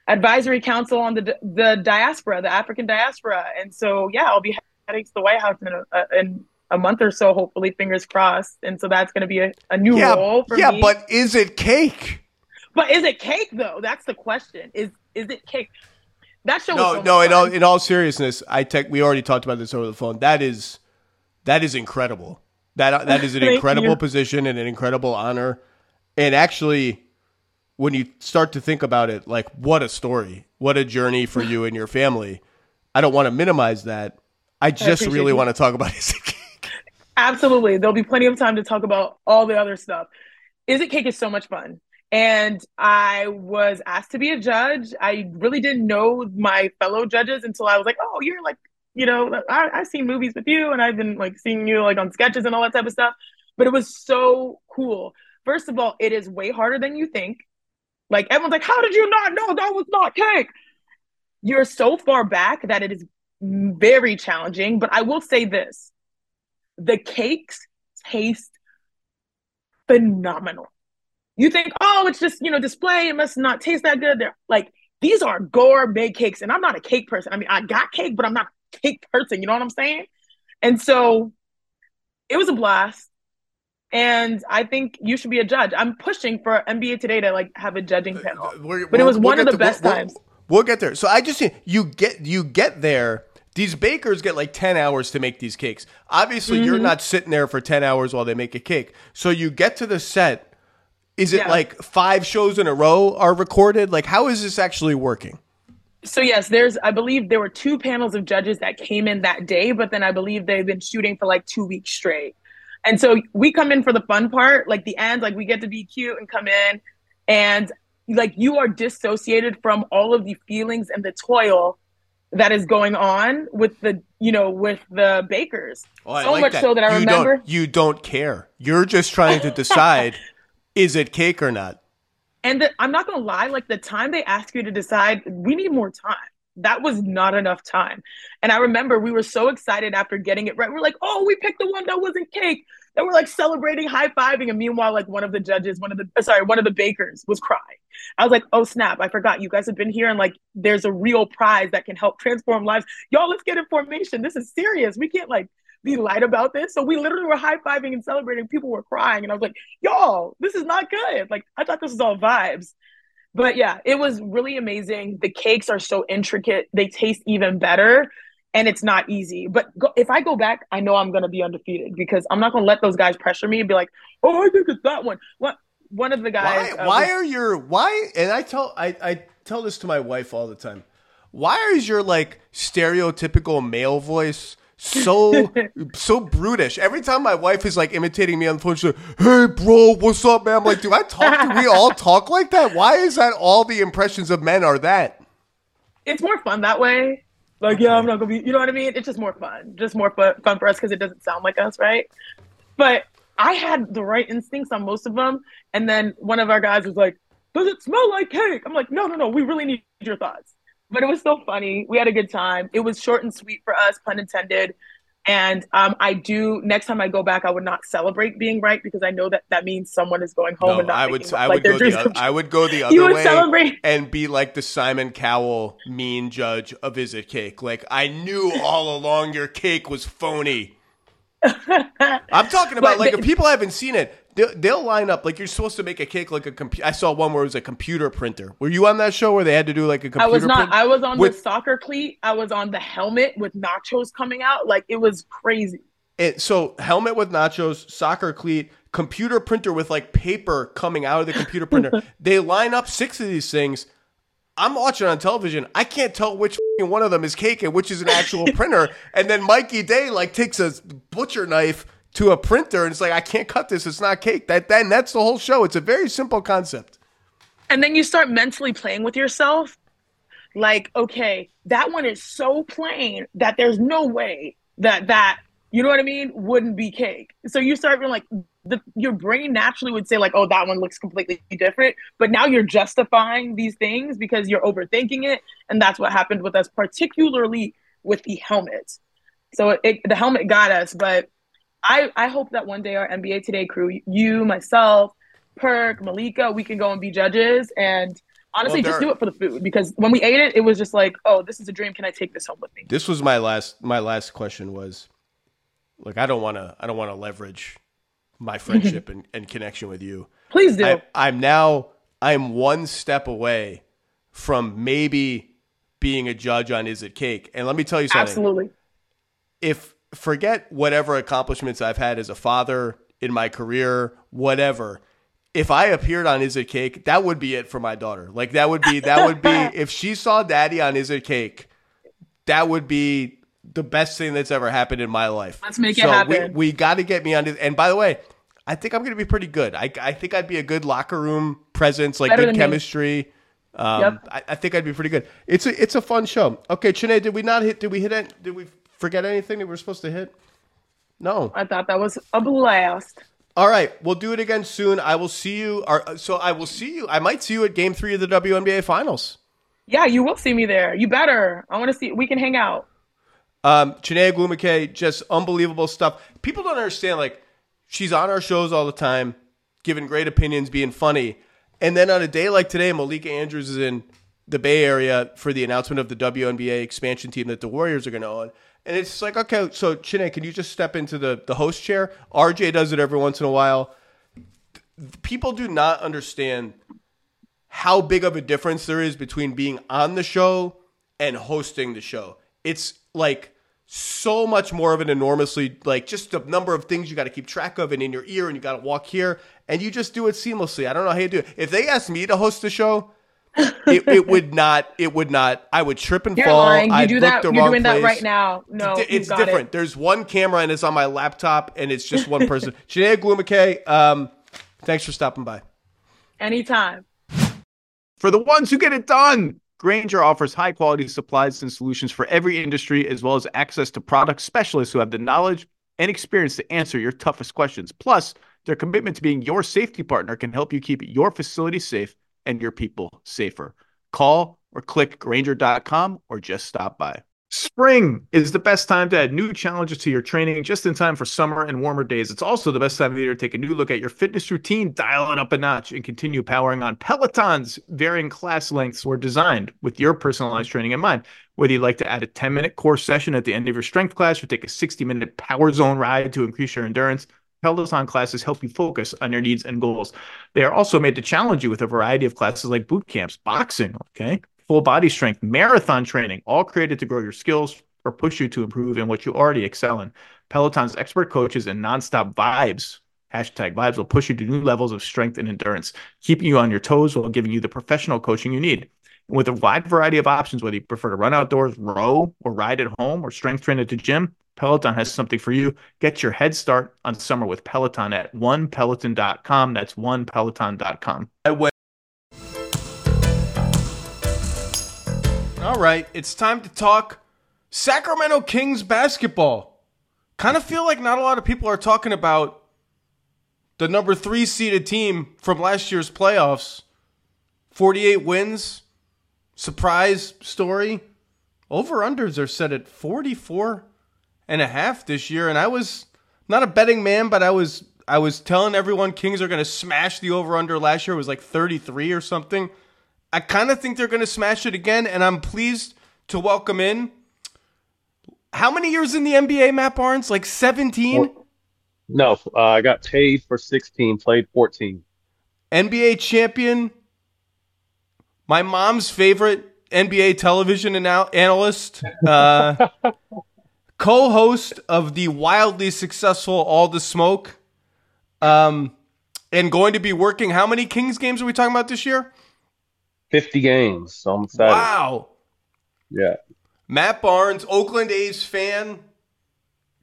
C: advisory council on the the diaspora, the African diaspora, and so yeah, I'll be heading to the White House in a, in a month or so, hopefully, fingers crossed. And so that's going to be a, a new
B: yeah,
C: role for
B: yeah,
C: me.
B: Yeah, but is it cake?
C: But is it cake though? That's the question. Is is it cake? That show.
B: No,
C: so
B: no. In all in all seriousness, I tech. We already talked about this over the phone. That is that is incredible. That that is an [LAUGHS] incredible
C: you.
B: position and an incredible honor. And actually, when you start to think about it, like what a story, what a journey for you and your family. I don't want to minimize that. I just
C: appreciate
B: really
C: you.
B: want to talk about [LAUGHS] Is It Cake.
C: Absolutely. There'll be plenty of time to talk about all the other stuff. Is It Cake is so much fun. And I was asked to be a judge. I really didn't know my fellow judges until I was like, oh, you're like, you know, I, I've seen movies with you and I've been like seeing you like on sketches and all that type of stuff. But it was so cool. First of all, it is way harder than you think. Like everyone's like, how did you not know that was not cake? You're so far back that it is very challenging. But I will say this the cakes taste phenomenal. You think, oh, it's just, you know, display, it must not taste that good. They're like, these are gourmet cakes. And I'm not a cake person. I mean, I got cake, but I'm not a cake person. You know what I'm saying? And so it was a blast. And I think you should be a judge. I'm pushing for NBA Today to like have a judging panel.
B: We're-
C: But it was
B: we'll
C: one of the
B: to- we'll-
C: best
B: we'll-
C: times.
B: We'll get there. So I just you get you get there. These bakers get like ten hours to make these cakes. Obviously, you're
C: Mm-hmm.
B: not sitting there for ten hours while they make a cake. So you get to the set. Is it
C: Yeah.
B: like five shows in a row are recorded? Like how is this actually working?
C: So yes, there's I believe there were two panels of judges that came in that day, but then I believe they've been shooting for like two weeks straight. And so we come in for the fun part, like the end, like we get to be cute and come in and like you are dissociated from all of the feelings and the toil that is going on with the you know with the bakers.
B: Oh,
C: so
B: like
C: much
B: that.
C: so that I
B: you
C: remember
B: Don't, you don't care. You're just trying to decide [LAUGHS] is it cake or not.
C: And the, I'm not gonna lie, like the time they ask you to decide, we need more time. That was not enough time. And I remember we were so excited after getting it right. We're like, oh, we picked the one that wasn't cake. And we're like celebrating, high fiving. And meanwhile, like one of the judges, one of the uh, sorry, one of the bakers was crying. I was like, oh snap, I forgot. You guys have been here and like there's a real prize that can help transform lives. Y'all, let's get information. This is serious. We can't like be light about this. So we literally were high fiving and celebrating. People were crying. And I was like, y'all, this is not good. Like, I thought this was all vibes. But yeah, it was really amazing. The cakes are so intricate, they taste even better. And it's not easy. But go, if I go back, I know I'm going to be undefeated because I'm not going to let those guys pressure me and be like, oh, I think it's that one. What? One of the
B: Why,
C: guys. uh,
B: why
C: was-
B: are your why? And I tell I, I tell this to my wife all the time. Why is your like stereotypical male voice so so brutish? Every time my wife is like imitating me on the phone, she's like, "Hey, bro, what's up, man?" I'm like, do I talk? Do we all talk like that? Why is that? All the impressions of men are that?
C: it's more fun that way. Like, yeah, I'm not gonna be. You know what I mean? It's just more fun, just more fun, fun for us because it doesn't sound like us, right? But I had the right instincts on most of them, and then one of our guys was like, "Does it smell like cake?" I'm like, "No, no, no. We really need your thoughts." But it was so funny. We had a good time. It was short and sweet for us, pun intended. And um, I do next time I go back, I would not celebrate being right because I know that that means someone is going home
B: No,
C: and not
B: I would I would go the
C: come
B: oth- I would go the [LAUGHS] other You
C: would
B: way
C: celebrate.
B: and be like the Simon Cowell mean judge of Is It Cake. Like I knew all along your cake was phony. [LAUGHS] I'm talking about
C: But
B: like
C: the-
B: if people haven't seen it, they'll, they'll line up like you're supposed to make a cake like a computer. I saw one where it was a computer printer. Were you on that show where they had to do like a computer?
C: I was not. I was on
B: with-
C: the soccer cleat. I was on the helmet with nachos coming out. Like it was crazy.
B: It, so helmet with nachos, soccer cleat, computer printer with like paper coming out of the computer printer. [LAUGHS] they line up six of these things. I'm watching on television. I can't tell which one of them is cake and which is an actual [LAUGHS] printer. And then Mikey Day like takes a butcher knife to a printer and it's like, I can't cut this. It's not cake. That then that's the whole show. It's a very simple concept.
C: And then you start mentally playing with yourself. Like, okay, that one is so plain that there's no way that that, you know what I mean, wouldn't be cake. So you start being like, the, your brain naturally would say like, oh, that one looks completely different. But now you're justifying these things because you're overthinking it. And that's what happened with us, particularly with the helmet. So it, it, the helmet got us. But I, I hope that one day our NBA Today crew, you, myself, Perk, Malika, we can go and be judges and honestly
B: Well,
C: just do it for the food because when we ate it, it was just like, oh, this is a dream. Can I take this home with me?
B: This was my last my last question was like, I don't wanna I don't wanna leverage my [LAUGHS] friendship and, and connection with you.
C: Please do.
B: I, I'm now I'm one step away from maybe being a judge on Is It Cake. And let me tell you something.
C: Absolutely.
B: If forget whatever accomplishments I've had as a father in my career, whatever. If I appeared on Is It Cake, that would be it for my daughter. Like that would be that would be [LAUGHS] if she saw daddy on Is It Cake, that would be the best thing that's ever happened in my life.
C: Let's make it
B: so
C: happen.
B: We, we got to get me on. this- And by the way, I think I'm going to be pretty good. I, I think I'd be a good locker room presence, like
C: Better
B: good chemistry. Um,
C: Yep.
B: I, I think I'd be pretty good. It's a it's a fun show. Okay, Chiney, did we not hit? Did we hit? it? Did we forget anything that we're supposed to hit? No.
C: I thought that was a blast.
B: All right, we'll do it again soon. I will see you. Or, so I will see you. I might see you at Game Three of the WNBA Finals.
C: Yeah, you will see me there. You better. I want to see. We can hang out.
B: Um, Chiney Ogwumike, just unbelievable stuff. People don't understand. Like, she's on our shows all the time, giving great opinions, being funny. And then on a day like today, Malika Andrews is in the Bay Area for the announcement of the WNBA expansion team that the Warriors are going to own. And it's like, okay, so Chiney, can you just step into the, the host chair? RJ does it every once in a while. People do not understand how big of a difference there is between being on the show and hosting the show. It's like so much more of an enormously like just the number of things you got to keep track of and in your ear and you got to walk here and you just do it seamlessly. I don't know how you do it. If they asked me to host the show, it, it [LAUGHS] would not. It would not. I would trip and
C: You're
B: fall.
C: lying. You
B: I'd
C: do
B: look
C: that.
B: the
C: You're
B: wrong
C: doing that right now. No,
B: Di-
C: you've
B: it's
C: got
B: different.
C: It.
B: There's one camera and it's on my laptop and it's just one person. [LAUGHS] Chiney Ogwumike, um, thanks for stopping by.
C: Anytime.
D: For the ones who get it done, Grainger offers high quality supplies and solutions for every industry, as well as access to product specialists who have the knowledge and experience to answer your toughest questions. Plus, their commitment to being your safety partner can help you keep your facility safe and your people safer. Call or click Grainger.com or just stop by. Spring is the best time to add new challenges to your training just in time for summer and warmer days. It's also the best time of the year to take a new look at your fitness routine, dial it up a notch, and continue powering on. Peloton's varying class lengths were designed with your personalized training in mind. Whether you'd like to add a 10 minute core session at the end of your strength class or take a 60 minute power zone ride to increase your endurance, Peloton classes help you focus on your needs and goals. They are also made to challenge you with a variety of classes like boot camps, boxing, okay, full body strength, marathon training, all created to grow your skills or push you to improve in what you already excel in. Peloton's expert coaches and nonstop vibes, hashtag vibes, will push you to new levels of strength and endurance, keeping you on your toes while giving you the professional coaching you need. With a wide variety of options, whether you prefer to run outdoors, row, or ride at home, or strength train at the gym, Peloton has something for you. Get your head start on summer with Peloton at onepeloton.com. That's onepeloton.com.
B: All right, it's time to talk Sacramento Kings basketball. Kind of feel like not a lot of people are talking about the number three seeded team from last year's playoffs. 48 wins, surprise story. Over unders are set at 44 and a half this year, and I was not a betting man, but I was I was telling everyone Kings are going to smash the over under last year. It was like 33 or something. I kind of think they're going to smash it again, and I'm pleased to welcome in. How many years in the NBA, Matt Barnes? Like 17?
E: No, uh, I got paid for 16, played 14.
B: NBA champion, my mom's favorite NBA television anal- analyst, uh, [LAUGHS] co host of the wildly successful All the Smoke, um, and going to be working. How many Kings games are we talking about this year?
E: 50 games. So I'm excited.
B: Wow.
E: Yeah.
B: Matt Barnes, Oakland A's fan,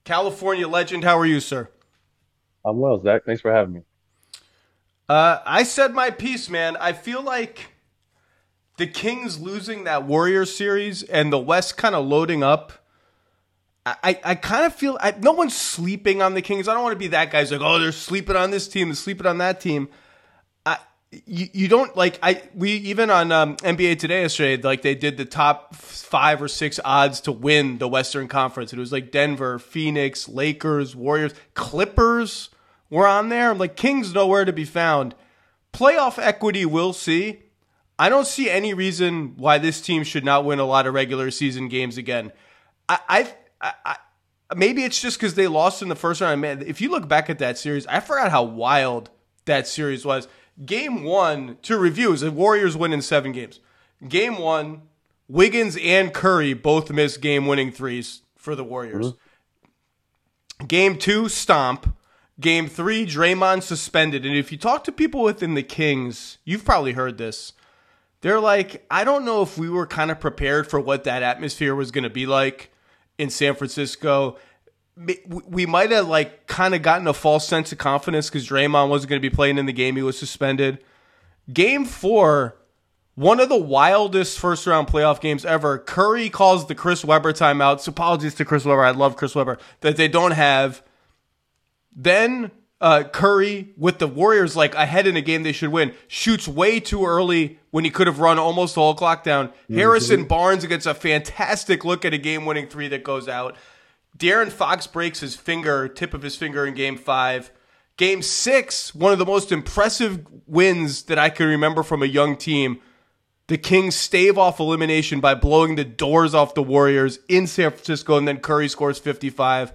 B: California legend. How are you, sir?
E: I'm well, Zach. Thanks for having me.
B: Uh, I said my piece, man. I feel like the Kings losing that Warriors series and the West kind of loading up. I, I kind of feel I, no one's sleeping on the Kings. I don't want to be that guy's like, oh, they're sleeping on this team, they're sleeping on that team. I, you, you don't like I we even on um, NBA Today yesterday like they did the top five or six odds to win the Western Conference. It was like Denver, Phoenix, Lakers, Warriors, Clippers were on there. Like Kings nowhere to be found. Playoff equity, we'll see. I don't see any reason why this team should not win a lot of regular season games again. I, I I, maybe it's just because they lost in the first round. Man, if you look back at that series, I forgot how wild that series was. Game one, to review, is the Warriors win in seven games. Game one, Wiggins and Curry both missed game winning threes for the Warriors. Mm-hmm. Game two, stomp. Game three, Draymond suspended. And if you talk to people within the Kings, you've probably heard this. They're like, I don't know if we were kind of prepared for what that atmosphere was going to be like in San Francisco. We might have like kind of gotten a false sense of confidence because Draymond wasn't going to be playing in the game. He was suspended. Game four, one of the wildest first round playoff games ever. Curry calls the Chris Webber timeout. So apologies to Chris Webber. I love Chris Webber that they don't have. Then uh, Curry with the Warriors like ahead in a game they should win shoots way too early when he could have run almost the whole clock down. Mm-hmm. Harrison Barnes gets a fantastic look at a game winning three that goes out. De'Aaron Fox breaks his finger, tip of his finger in game five. Game six, one of the most impressive wins that I can remember from a young team. The Kings stave off elimination by blowing the doors off the Warriors in San Francisco, and then Curry scores 55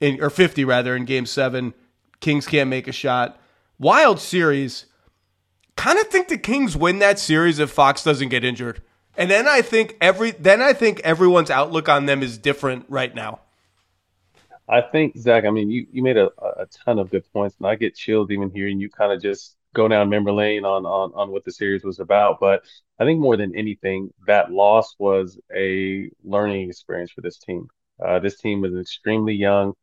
B: in, or 50 rather in game seven Kings can't make a shot. Wild series. Kind of think the Kings win that series if Fox doesn't get injured. And then I think every then I think everyone's outlook on them is different right now.
E: I think Zach. I mean, you you made a, a ton of good points, and I get chills even hearing you kind of just go down memory lane on on on what the series was about. But I think more than anything, that loss was a learning experience for this team. Uh, this team was extremely young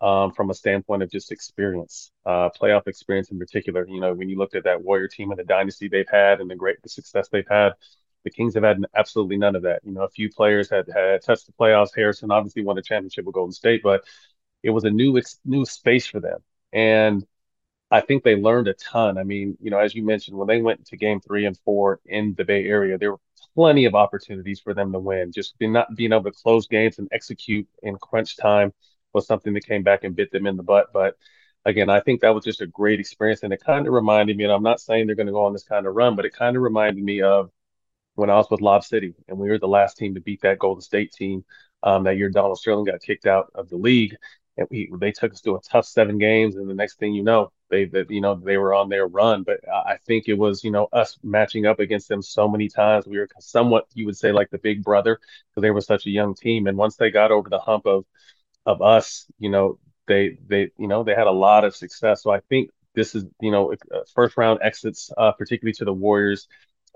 E: um, from a standpoint of just experience, uh, playoff experience in particular. You know, when you looked at that Warrior team and the dynasty they've had and the great the success they've had, the Kings have had absolutely none of that. You know, a few players had had touched the playoffs. Harrison obviously won a championship with Golden State, but it was a new new space for them, and I think they learned a ton. I mean, you know, as you mentioned, when they went to Game Three and Four in the Bay Area, there were plenty of opportunities for them to win. Just not being able to close games and execute in crunch time was something that came back and bit them in the butt. But again, I think that was just a great experience. And it kind of reminded me, and I'm not saying they're going to go on this kind of run, but it kind of reminded me of when I was with Lob City and we were the last team to beat that Golden State team. Um, that year, Donald Sterling got kicked out of the league. And we, they took us to a tough seven games, and the next thing you know, they that you know they were on their run. But I think it was you know us matching up against them so many times. We were somewhat you would say like the big brother because they were such a young team. And once they got over the hump of of us, you know, they they you know they had a lot of success. So I think this is you know first round exits, uh, particularly to the Warriors.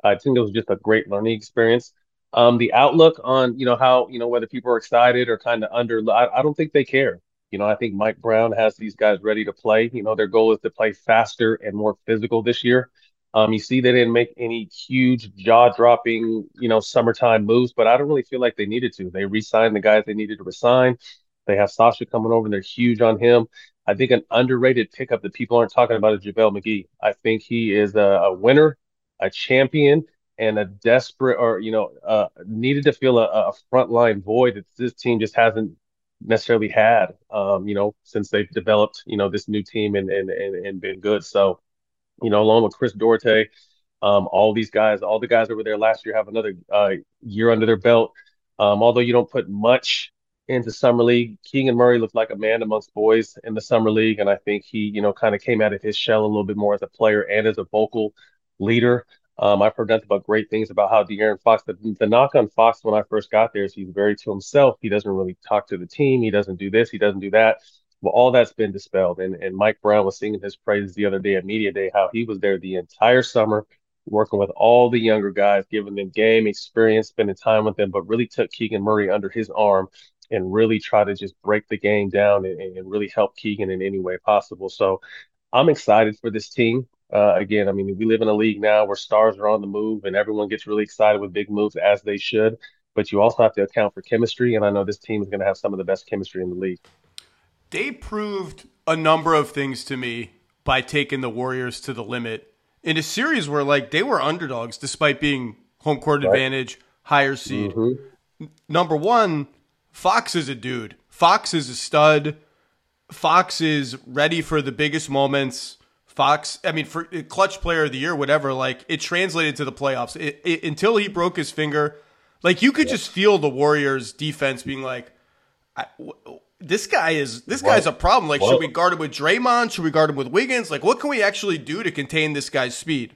E: I think it was just a great learning experience. Um, the outlook on you know how you know whether people are excited or kind of under, I, I don't think they care. You know, I think Mike Brown has these guys ready to play. You know, their goal is to play faster and more physical this year. Um, you see, they didn't make any huge jaw-dropping, you know, summertime moves, but I don't really feel like they needed to. They re-signed the guys they needed to resign. They have Sasha coming over and they're huge on him. I think an underrated pickup that people aren't talking about is JaVale McGee. I think he is a, a winner, a champion, and a desperate or, you know, uh, needed to fill a, a frontline void that this team just hasn't necessarily had, um, you know, since they've developed, you know, this new team and and and, and been good. So, you know, along with Chris Duarte, um, all these guys, all the guys over there last year have another uh, year under their belt. Um, although you don't put much into summer league, Keegan Murray looked like a man amongst boys in the summer league, and I think he, you know, kind of came out of his shell a little bit more as a player and as a vocal leader. Um, I've heard nothing but great things about how De'Aaron Fox. The, the knock on Fox when I first got there is he's very to himself. He doesn't really talk to the team. He doesn't do this. He doesn't do that. Well, all that's been dispelled. And and Mike Brown was singing his praises the other day at media day how he was there the entire summer, working with all the younger guys, giving them game experience, spending time with them, but really took Keegan Murray under his arm and really try to just break the game down and, and really help Keegan in any way possible. So I'm excited for this team. Uh, again, I mean, we live in a league now where stars are on the move and everyone gets really excited with big moves as they should. But you also have to account for chemistry. And I know this team is going to have some of the best chemistry in the league.
B: They proved a number of things to me by taking the Warriors to the limit in a series where, like, they were underdogs despite being home court right. advantage, higher seed. Mm-hmm. Number one, Fox is a dude. Fox is a stud. Fox is ready for the biggest moments. Fox, I mean, for uh, clutch player of the year, whatever, like it translated to the playoffs. It, it, until he broke his finger, like you could yeah. just feel the Warriors' defense being like, "This guy is this guy's a problem. Like, should we guard him with Draymond? Should we guard him with Wiggins? Like, what can we actually do to contain this guy's speed?"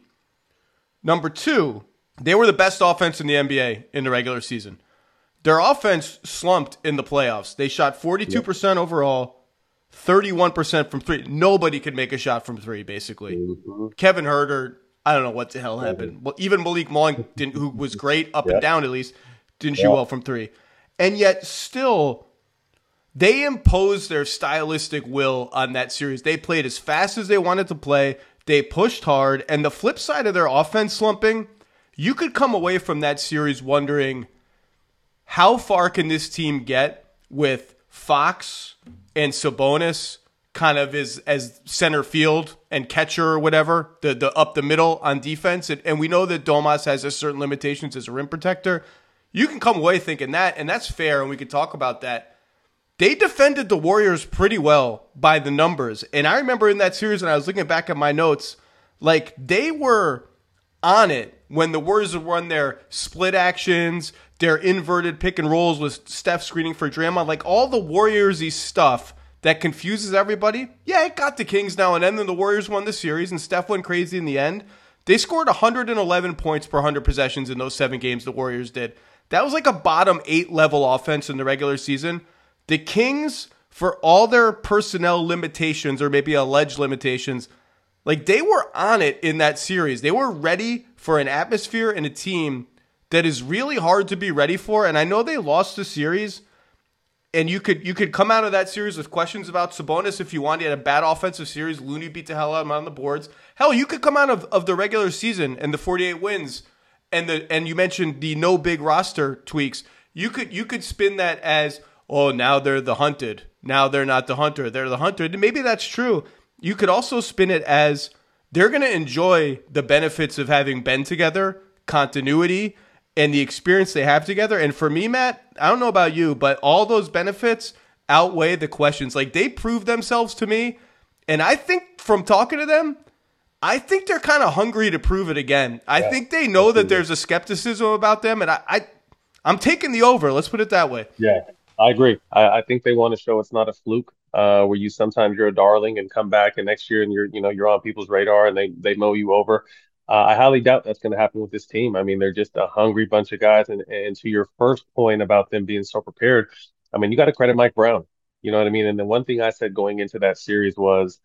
B: Number two, they were the best offense in the NBA in the regular season. Their offense slumped in the playoffs. They shot 42% yeah. overall, 31% from three. Nobody could make a shot from three, basically. Mm-hmm. Kevin Huerter, I don't know what the hell happened. Well, even Malik Monk, didn't, who was great up yeah. and down at least, didn't shoot well from three. And yet, still, they imposed their stylistic will on that series. They played as fast as they wanted to play. They pushed hard. And the flip side of their offense slumping, you could come away from that series wondering how far can this team get with Fox and Sabonis kind of is as center field and catcher or whatever, the the up the middle on defense. And, and we know that Domas has a certain limitations as a rim protector. You can come away thinking that, and that's fair, and we could talk about that. They defended the Warriors pretty well by the numbers. And I remember in that series, and I was looking back at my notes, like they were on it when the Warriors would run their split actions, their inverted pick and rolls with Steph screening for Draymond, like all the Warriorsy stuff that confuses everybody. Yeah, it got the Kings now and then. Then the Warriors won the series, and Steph went crazy in the end. They scored 111 points per 100 possessions in those seven games. The Warriors did. That was like a bottom eight level offense in the regular season. The Kings, for all their personnel limitations or maybe alleged limitations, like they were on it in that series. They were ready for an atmosphere and a team that is really hard to be ready for. And I know they lost the series, and you could you could come out of that series with questions about Sabonis if you wanted. You had a bad offensive series. Looney beat the hell out of him on the boards. Hell, you could come out of, of the regular season and the 48 wins, and the and you mentioned the no big roster tweaks. You could you could spin that as oh now they're the hunted. Now they're not the hunter. They're the hunter. Maybe that's true. You could also spin it as they're going to enjoy the benefits of having been together, continuity and the experience they have together. And for me, Matt, I don't know about you, but all those benefits outweigh the questions. Like they prove themselves to me. And I think from talking to them, I think they're kind of hungry to prove it again. I yeah, think they know that there's a skepticism about them, and I, I, I'm taking the over. Let's put it that way.
E: Yeah, I agree. I, I think they want to show it's not a fluke. Uh, where you sometimes you're a darling and come back and next year and you're you know you're on people's radar and they they mow you over. Uh, I highly doubt that's going to happen with this team. I mean, they're just a hungry bunch of guys. And, and to your first point about them being so prepared, I mean, you got to credit Mike Brown. You know what I mean? And the one thing I said going into that series was,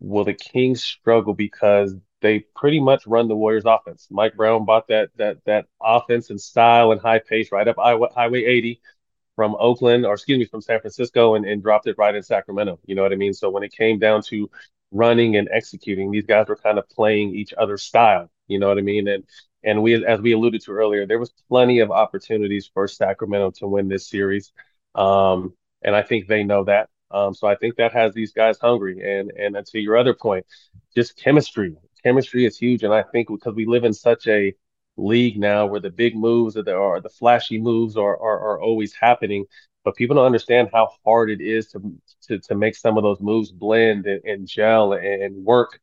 E: will the Kings struggle because they pretty much run the Warriors offense. Mike Brown bought that that that offense and style and high pace right up Highway 80 from Oakland, or excuse me, from San Francisco, and, and dropped it right in Sacramento. You know what I mean? So when it came down to running and executing. These guys were kind of playing each other's style. You know what I mean? And and we, as we alluded to earlier, there was plenty of opportunities for Sacramento to win this series, um, and I think they know that. Um, so I think that has these guys hungry. And and to your other point, just chemistry. Chemistry is huge, and I think because we live in such a league now where the big moves or the, the flashy moves are, are are always happening, but people don't understand how hard it is to to, to make some of those moves blend and, and gel and, and work.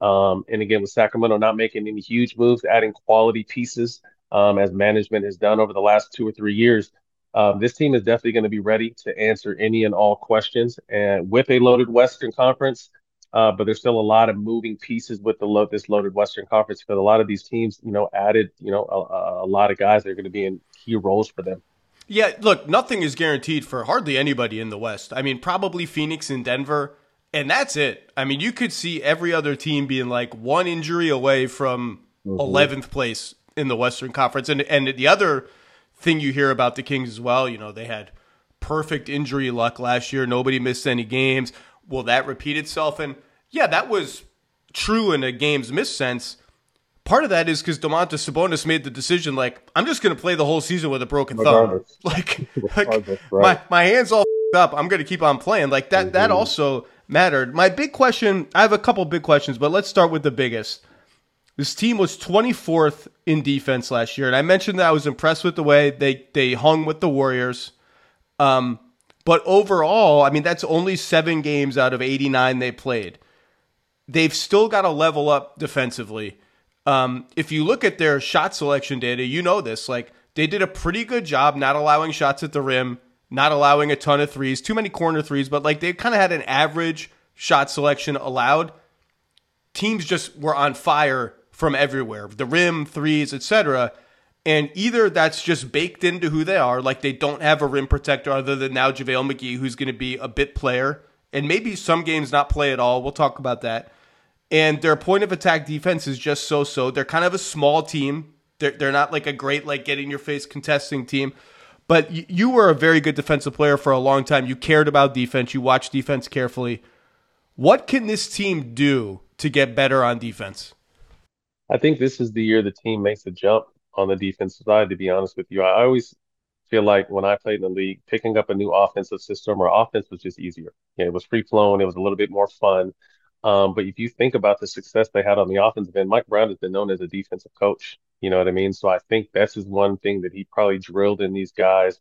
E: Um, and again, with Sacramento not making any huge moves, adding quality pieces um, as management has done over the last two or three years, um, this team is definitely going to be ready to answer any and all questions. And with a loaded Western Conference, uh, but there's still a lot of moving pieces with the lo- this loaded Western Conference because a lot of these teams, you know, added you know a, a lot of guys that are going to be in key roles for them.
B: Yeah, look, nothing is guaranteed for hardly anybody in the West. I mean, probably Phoenix and Denver, and that's it. I mean, you could see every other team being like one injury away from mm-hmm. 11th place in the Western Conference. And and the other thing you hear about the Kings as well, you know, they had perfect injury luck last year. Nobody missed any games. Will that repeat itself? And yeah, that was true in a games miss sense. Part of that is because Domantas Sabonis made the decision, like, I'm just going to play the whole season with a broken Regardless. thumb. [LAUGHS] Like, like right. my, my hands all up. I'm going to keep on playing. Like, that, mm-hmm. that also mattered. My big question I have a couple big questions, but let's start with the biggest. This team was 24th in defense last year, and I mentioned that I was impressed with the way they, they hung with the Warriors. Um, but overall, I mean, that's only seven games out of 89 they played. They've still got to level up defensively. Um, if you look at their shot selection data, you know this. Like, they did a pretty good job not allowing shots at the rim, not allowing a ton of threes, too many corner threes, but like they kind of had an average shot selection allowed. Teams just were on fire from everywhere the rim, threes, etc. And either that's just baked into who they are, like they don't have a rim protector other than now JaVale McGee, who's going to be a bit player, and maybe some games not play at all. We'll talk about that. And their point of attack defense is just so so. They're kind of a small team. They're, they're not like a great, like, get in your face contesting team. But you, you were a very good defensive player for a long time. You cared about defense, you watched defense carefully. What can this team do to get better on defense?
E: I think this is the year the team makes a jump on the defensive side, to be honest with you. I always feel like when I played in the league, picking up a new offensive system or offense was just easier. Yeah, it was free flowing, it was a little bit more fun. Um, but if you think about the success they had on the offensive end, Mike Brown has been known as a defensive coach. You know what I mean? So I think that's just one thing that he probably drilled in these guys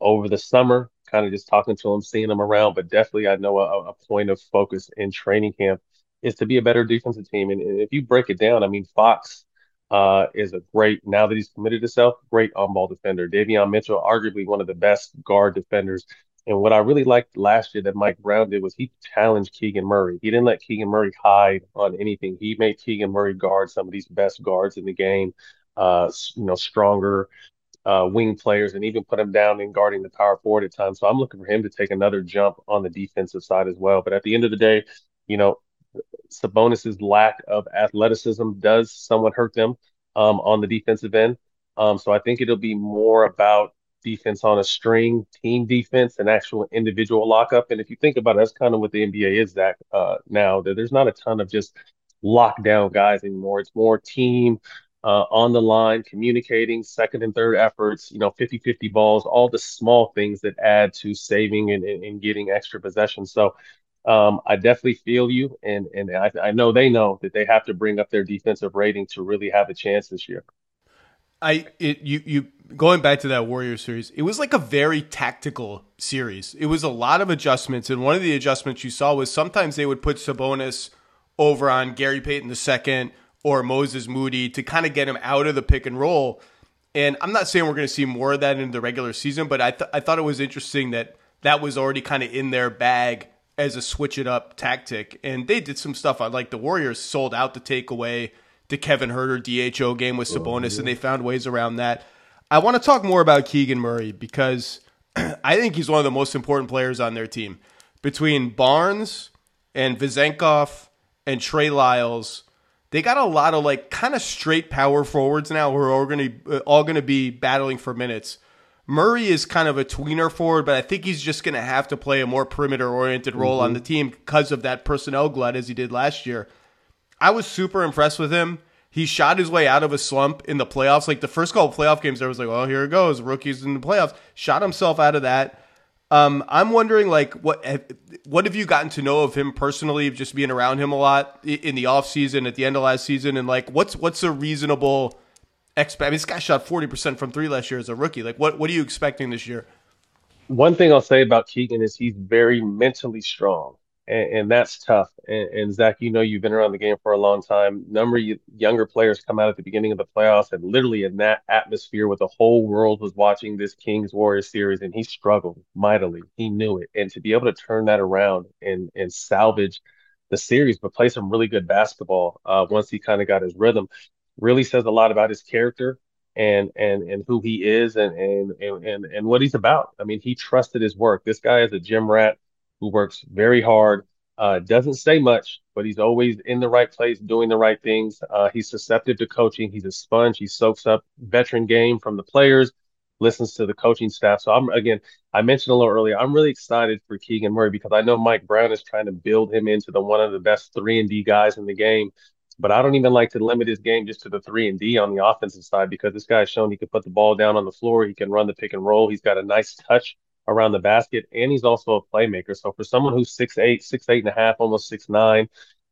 E: over the summer, kind of just talking to them, seeing them around. But definitely, I know a, a point of focus in training camp is to be a better defensive team. And, and if you break it down, I mean, Fox uh, is a great, now that he's committed himself, great on ball defender. Davion Mitchell, arguably one of the best guard defenders. And what I really liked last year that Mike Brown did was he challenged Keegan Murray. He didn't let Keegan Murray hide on anything. He made Keegan Murray guard some of these best guards in the game, uh, you know, stronger uh, wing players, and even put him down in guarding the power forward at times. So I'm looking for him to take another jump on the defensive side as well. But at the end of the day, you know, Sabonis's lack of athleticism does somewhat hurt them um, on the defensive end. Um, so I think it'll be more about defense on a string, team defense, and actual individual lockup. And if you think about it, that's kind of what the NBA is that uh, now. That there's not a ton of just lockdown guys anymore. It's more team uh, on the line, communicating, second and third efforts, you know, 50 50 balls, all the small things that add to saving and, and, and getting extra possessions. So um, I definitely feel you, and and I, I know they know that they have to bring up their defensive rating to really have a chance this year.
B: I it you you going back to that Warrior series, it was like a very tactical series. It was a lot of adjustments, and one of the adjustments you saw was sometimes they would put Sabonis over on Gary Payton II or Moses Moody to kind of get him out of the pick and roll. And I'm not saying we're going to see more of that in the regular season, but I th- I thought it was interesting that that was already kind of in their bag as a switch it up tactic. And they did some stuff on like the Warriors sold out the takeaway the Kevin Huerter DHO game with oh, Sabonis, oh, yeah. and they found ways around that. I want to talk more about Keegan Murray because [CLEARS THROAT] I think he's one of the most important players on their team. Between Barnes and Vezenkov and Trey Lyles, they got a lot of like kind of straight power forwards now who are all going uh, to be battling for minutes. Murray is kind of a tweener forward, but I think he's just going to have to play a more perimeter oriented role mm-hmm. on the team because of that personnel glut as he did last year. I was super impressed with him. He shot his way out of a slump in the playoffs. Like the first couple playoff games, I was like, "Well, here it goes, rookies in the playoffs." Shot himself out of that. Um, I'm wondering, like, what have, what have you gotten to know of him personally, just being around him a lot in the off season, at the end of last season, and like, what's what's a reasonable expect? I mean, this guy shot 40 percent from three last year as a rookie. Like, what what are you expecting this year?
E: One thing I'll say about Keegan is he's very mentally strong, and, and that's tough. And, and Zach, you know you've been around the game for a long time. Number of younger players come out at the beginning of the playoffs, and literally in that atmosphere, where the whole world was watching this Kings Warriors series, and he struggled mightily. He knew it, and to be able to turn that around and and salvage the series, but play some really good basketball uh, once he kind of got his rhythm, really says a lot about his character and and and who he is and and and and what he's about. I mean, he trusted his work. This guy is a gym rat who works very hard. Uh, doesn't say much, but he's always in the right place, doing the right things. Uh, he's susceptible to coaching. He's a sponge. He soaks up veteran game from the players, listens to the coaching staff. So I'm again, I mentioned a little earlier, I'm really excited for Keegan Murray because I know Mike Brown is trying to build him into the one of the best three and D guys in the game. But I don't even like to limit his game just to the three and D on the offensive side because this guy's shown he can put the ball down on the floor. He can run the pick and roll. He's got a nice touch around the basket, and he's also a playmaker. So for someone who's six eight, six eight and a half, almost six nine,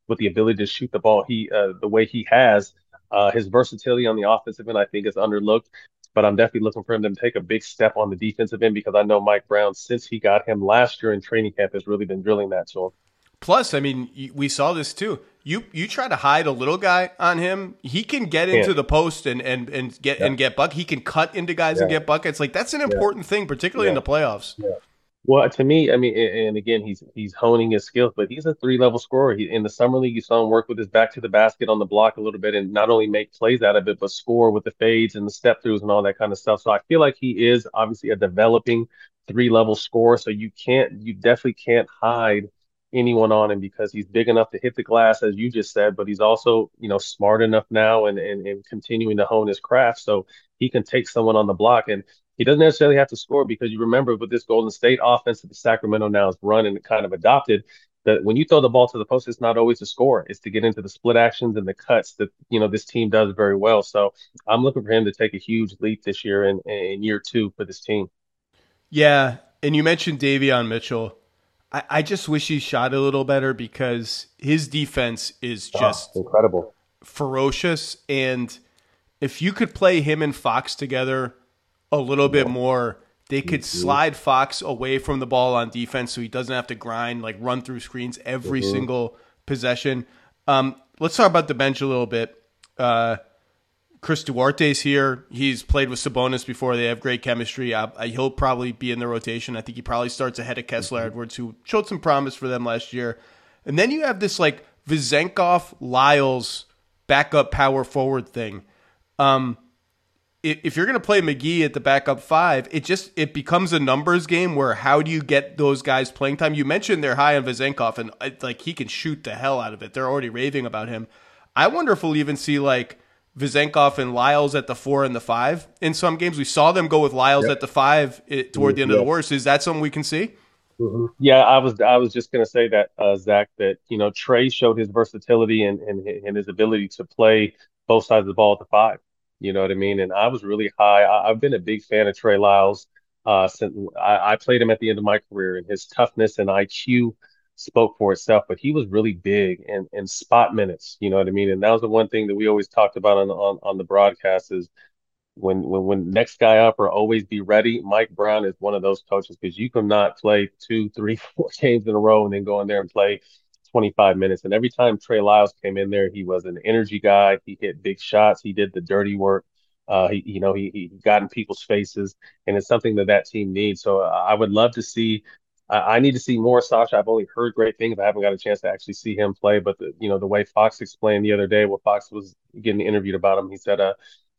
E: with the ability to shoot the ball, he uh, the way he has, uh, his versatility on the offensive end, I think, is underlooked. But I'm definitely looking for him to take a big step on the defensive end because I know Mike Brown, since he got him last year in training camp, has really been drilling that him.
B: Plus, I mean, we saw this too. You you try to hide a little guy on him, he can get into yeah. the post and and and get yeah. and get buck. He can cut into guys yeah. and get buckets. Like that's an important thing, particularly in the playoffs.
E: Well, to me, I mean, and again, he's he's honing his skills, but he's a three level scorer. He, in the summer league, you saw him work with his back to the basket on the block a little bit, and not only make plays out of it, but score with the fades and the step throughs and all that kind of stuff. So I feel like he is obviously a developing three level scorer. So you can't, you definitely can't hide anyone on him because he's big enough to hit the glass, as you just said, but he's also, you know, smart enough now and, and, and continuing to hone his craft. So he can take someone on the block and he doesn't necessarily have to score because you remember with this Golden State offense that the Sacramento now has run and kind of adopted that when you throw the ball to the post, it's not always a score. It's to get into the split actions and the cuts that, you know, this team does very well. So I'm looking for him to take a huge leap this year in, in year two for this team.
B: Yeah. And you mentioned Davion Mitchell. I, I just wish he shot a little better because his defense is ah, just
E: oh, incredible,
B: ferocious. And if you could play him and Fox together a little bit more, they could mm-hmm. slide Fox away from the ball on defense so he doesn't have to grind, like run through screens every mm-hmm. single possession. Um, let's talk about the bench a little bit. Uh, Chris Duarte's here. He's played with Sabonis before. They have great chemistry. Uh, he'll probably be in the rotation. I think he probably starts ahead of Kessler mm-hmm. Edwards, who showed some promise for them last year. And then you have this like Vezenkov Lyles backup power forward thing. Um, if you're going to play McGee at the backup five, it just it becomes a numbers game where how do you get those guys playing time? You mentioned they're high on Vezenkov, and uh, like he can shoot the hell out of it. They're already raving about him. I wonder if we'll even see like Vezenkov and Lyles at the four and the five in some games. We saw them go with Lyles yep. at the five it, toward the end yep. of the Warriors. Is that something we can see?
E: Mm-hmm. Yeah, I was I was just gonna say that uh, Zach that you know Trey showed his versatility and, and and his ability to play both sides of the ball at the five. You know what I mean? And I was really high. I, have been a big fan of Trey Lyles uh, since I, I played him at the end of my career, and his toughness and IQ spoke for itself, but he was really big and and spot minutes. You know what I mean? And that was the one thing that we always talked about on on, on the broadcast is when when when next guy up or always be ready. Mike Brown is one of those coaches because you cannot play two, three, [LAUGHS] four games in a row and then go in there and play 25 minutes. And every time Trey Lyles came in there, he was an energy guy. He hit big shots. He did the dirty work. Uh, he, you know, he, he got in people's faces, and it's something that that team needs. So uh, I would love to see I, I need to see more Sasha. I've only heard great things. I haven't got a chance to actually see him play. But the, you know, the way Fox explained the other day, when Fox was getting interviewed about him, he said uh,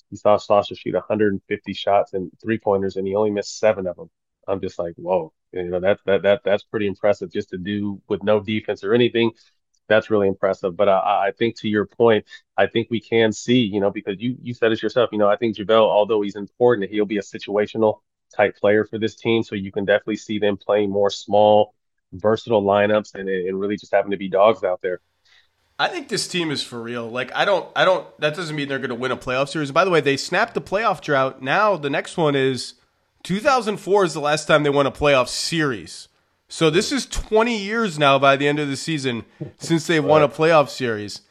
E: he saw Sasha shoot 150 shots and three pointers, and he only missed seven of them. I'm just like, whoa, you know, that that that that's pretty impressive just to do with no defense or anything. That's really impressive. But I, I think to your point, I think we can see, you know, because you you said it yourself, you know, I think JaVale, although he's important, he'll be a situational type player for this team. So you can definitely see them playing more small, versatile lineups and, and really just having to be dogs out there.
B: I think this team is for real. Like I don't I don't that doesn't mean they're going to win a playoff series. By the way, they snapped the playoff drought. Now the next one is 2004 is the last time they won a playoff series. So this is 20 years now by the end of the season since they won a playoff series.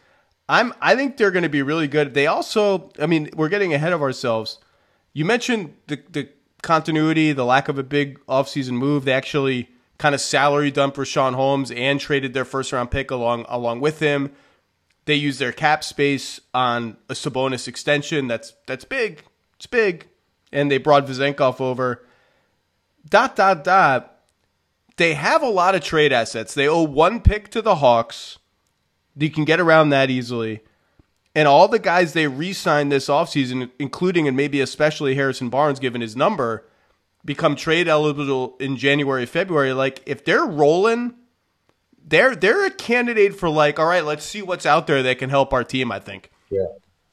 B: I'm I think they're going to be really good. They also, I mean, we're getting ahead of ourselves. You mentioned the the continuity, the lack of a big offseason move. They actually kind of salary dump Richaun Holmes and traded their first round pick along along with him. They use their cap space on a Sabonis extension. That's that's big. It's big. And they brought Vezenkov over. Dot dot dot. They have a lot of trade assets. They owe one pick to the Hawks. You can get around that easily. And all the guys they re signed this offseason, including and maybe especially Harrison Barnes, given his number, become trade eligible in January, February. Like if they're rolling, they're they're a candidate for like, all right, let's see what's out there that can help our team. I think.
E: Yeah,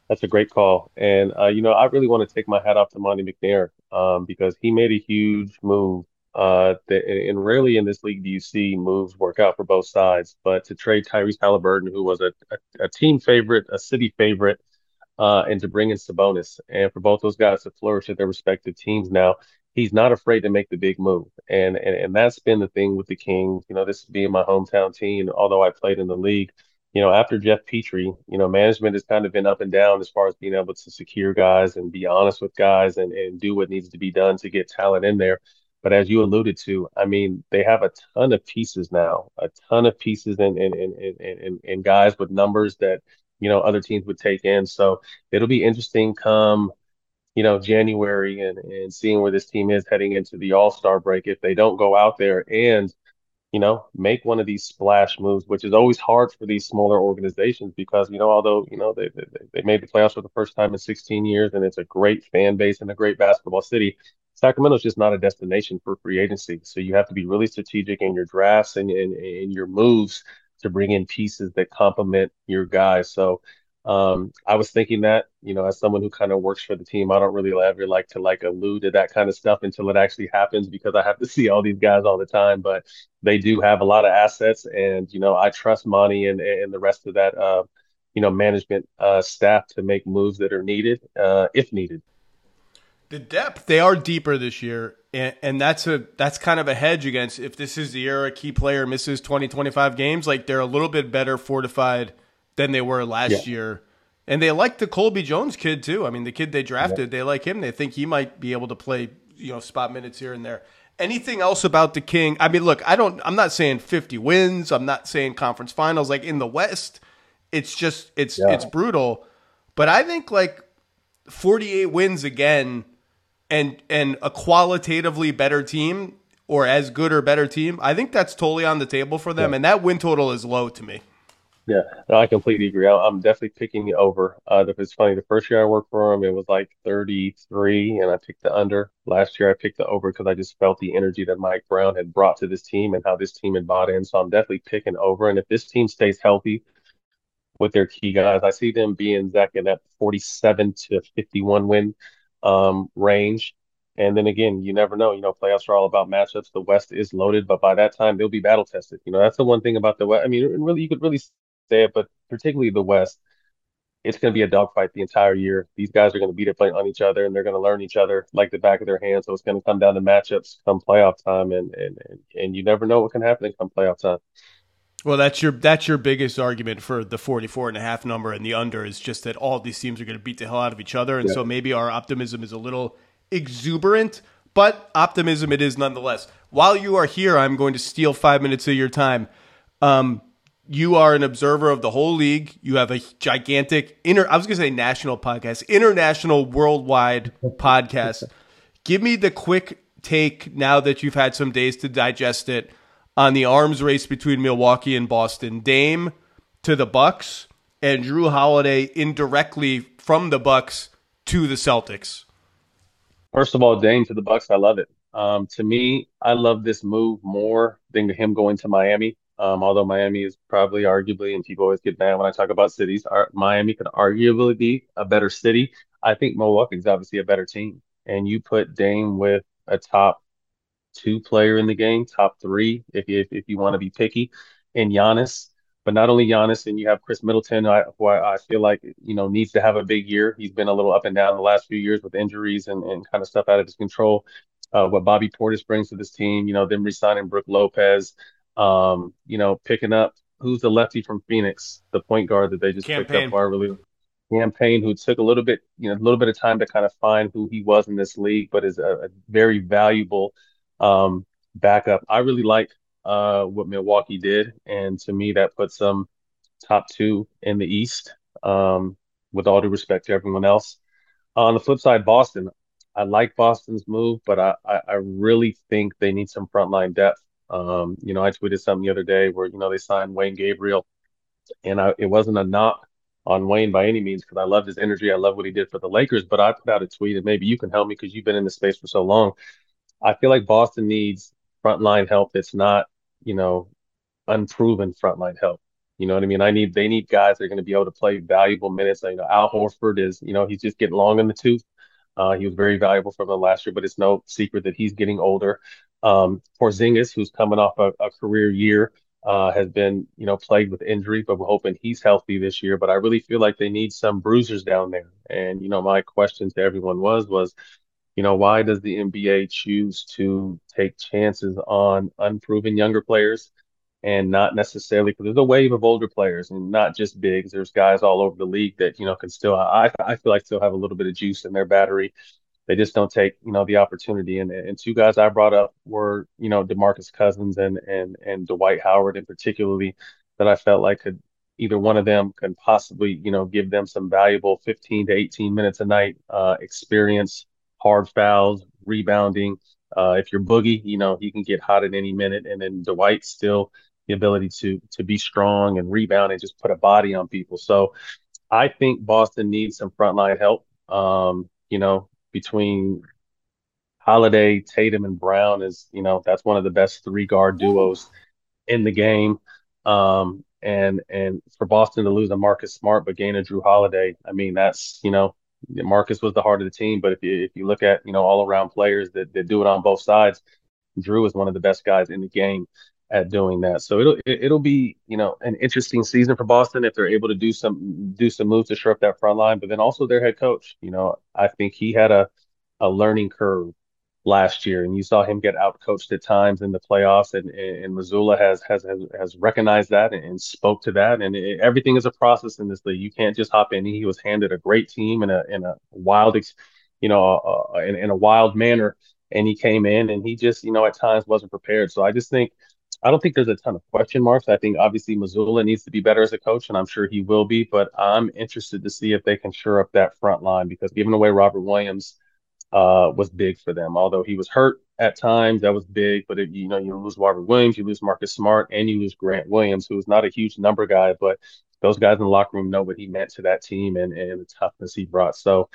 E: that's a great call. And uh, you know, I really want to take my hat off to Monte McNair um, because he made a huge move. Uh, that, and rarely in this league do you see moves work out for both sides. But to trade Tyrese Haliburton, who was a, a, a team favorite, a city favorite, uh, and to bring in Sabonis, and for both those guys to flourish at their respective teams now, he's not afraid to make the big move. And, and and that's been the thing with the Kings. You know, this being my hometown team, although I played in the league, you know, after Geoff Petrie, you know, management has kind of been up and down as far as being able to secure guys and be honest with guys and, and do what needs to be done to get talent in there. But as you alluded to, I mean, they have a ton of pieces now, a ton of pieces and and and and, and guys with numbers that, you know, other teams would take in. So it'll be interesting come you know, January and, and seeing where this team is heading into the All Star break. If they don't go out there and, you know, make one of these splash moves, which is always hard for these smaller organizations because, you know, although, you know, they, they, they made the playoffs for the first time in 16 years and it's a great fan base and a great basketball city, Sacramento's just not a destination for free agency. So you have to be really strategic in your drafts and in your moves to bring in pieces that complement your guys. So, um, I was thinking that, you know, as someone who kind of works for the team, I don't really ever like to like allude to that kind of stuff until it actually happens because I have to [LAUGHS] see all these guys all the time. But they do have a lot of assets, and you know, I trust Monte and and the rest of that, uh, you know, management uh, staff to make moves that are needed uh, if needed.
B: The depth they are deeper this year, and, and that's a that's kind of a hedge against if this is the year a key player misses 20, 25 games, like they're a little bit better fortified than they were last yeah. year. And they like the Colby Jones kid too. I mean, the kid they drafted, yeah. they like him. They think he might be able to play, you know, spot minutes here and there. Anything else about the King? I mean, look, I don't I'm not saying 50 wins. I'm not saying conference finals like in the West. It's just it's yeah. it's brutal. But I think like 48 wins again and and a qualitatively better team or as good or better team, I think that's totally on the table for them and that win total is low to me.
E: Yeah, no, I completely agree. I, am definitely picking the over. Uh, it's funny, the first year I worked for him, it was like 33, and I picked the under. Last year, I picked the over because I just felt the energy that Mike Brown had brought to this team and how this team had bought in. So I'm definitely picking over. And if this team stays healthy with their key guys, I see them being Zach in that 47 to 51 win um, range. And then again, you never know. You know, playoffs are all about matchups. The West is loaded, but by that time, they'll be battle tested. You know, that's the one thing about the West. I mean, really, you could really say it, but particularly the West, it's going to be a dogfight the entire year. These guys are going to beat it on each other, and they're going to learn each other like the back of their hand. So it's going to come down to matchups come playoff time, and and and you never know what can happen come playoff time.
B: Well, that's your that's your biggest argument for the 44 and a half number and the under is just that all these teams are going to beat the hell out of each other, and yeah. so maybe our optimism is a little exuberant, but optimism it is nonetheless. While you are here, I'm going to steal five minutes of your time. Um, you are an observer of the whole league. You have a gigantic inter I was going to say national podcast, international worldwide podcast. [LAUGHS] Give me the quick take now that you've had some days to digest it on the arms race between Milwaukee and Boston. Dame to the Bucks and Jrue Holiday indirectly from the Bucks to the Celtics.
E: First of all, Dame to the Bucks, I love it. Um, to me, I love this move more than him going to Miami. Um, although Miami is probably arguably, and people always get mad when I talk about cities, Miami could arguably be a better city. I think Milwaukee is obviously a better team. And you put Dame with a top two player in the game, top three, if you, if, if you want to be picky, and Giannis. But not only Giannis, and you have Khris Middleton, who I, I, feel like you know needs to have a big year. He's been a little up and down the last few years with injuries and, and kind of stuff out of his control. Uh, what Bobby Portis brings to this team, you know, them resigning Brook Lopez, um, you know, picking up who's the lefty from Phoenix, the point guard that they just
B: Cam Payne.
E: picked up. Really, Cam Payne, who took a little bit, you know, a little bit of time to kind of find who he was in this league, but is a, a very valuable um, backup. I really like uh, what Milwaukee did, and to me, that puts them top two in the East. Um, with all due respect to everyone else, uh, on the flip side, Boston. I like Boston's move, but I, I, I really think they need some frontline depth. Um, you know, I tweeted something the other day where you know they signed Wenyen Gabriel, and I, it wasn't a knock on Wenyen by any means because I loved his energy. I love what he did for the Lakers. But I put out a tweet, and maybe you can help me because you've been in the space for so long. I feel like Boston needs frontline help that's not, you know, unproven frontline help. You know what I mean? I need they need guys that are going to be able to play valuable minutes. You know, Al Horford is, you know, he's just getting long in the tooth. Uh, he was very valuable from them last year, but it's no secret that he's getting older. Um, Porzingis, who's coming off a, a career year, uh, has been, you know, plagued with injury, but we're hoping he's healthy this year. But I really feel like they need some bruisers down there. And, you know, my question to everyone was, was, you know, why does the NBA choose to take chances on unproven younger players and not necessarily because there's a wave of older players and not just bigs. There's guys all over the league that, you know, can still, I, I feel like still have a little bit of juice in their battery they just don't take you know the opportunity. And and two guys I brought up were you know Demarcus Cousins and and and Dwight Howard, and particularly that I felt like could either one of them can possibly you know give them some valuable 15 to 18 minutes a night uh, experience, hard fouls, rebounding. Uh, if you're boogie, you know he can get hot at any minute, and then Dwight still the ability to to be strong and rebound and just put a body on people. So I think Boston needs some frontline help. Um, you know, between Holiday, Tatum, and Brown is, you know, that's one of the best three guard duos in the game. Um, and and for Boston to lose a Marcus Smart but gain a Jrue Holiday, I mean, that's you know, Marcus was the heart of the team. But if you if you look at you know all around players that, that do it on both sides, Jrue is one of the best guys in the game at doing that. So it'll it'll be you know an interesting season for Boston if they're able to do some do some moves to shore up that front line. But then also their head coach, you know, I think he had a a learning curve last year, and you saw him get out coached at times in the playoffs. And and Mazzulla has has has, recognized that and, and, spoke to that. And it, everything is a process in this league. You can't just hop in. He was handed a great team in a in a wild, you know, uh, in, in a wild manner. And he came in and he just, you know, at times wasn't prepared. So I just think I don't think there's a ton of question marks. I think obviously Mazzulla needs to be better as a coach, and I'm sure he will be. But I'm interested to see if they can shore up that front line because giving away Robert Williams uh, was big for them. Although he was hurt at times, that was big. But it, you know, you lose Robert Williams, you lose Marcus Smart, and you lose Grant Williams, who's not a huge number guy, but those guys in the locker room know what he meant to that team and, and the toughness he brought. So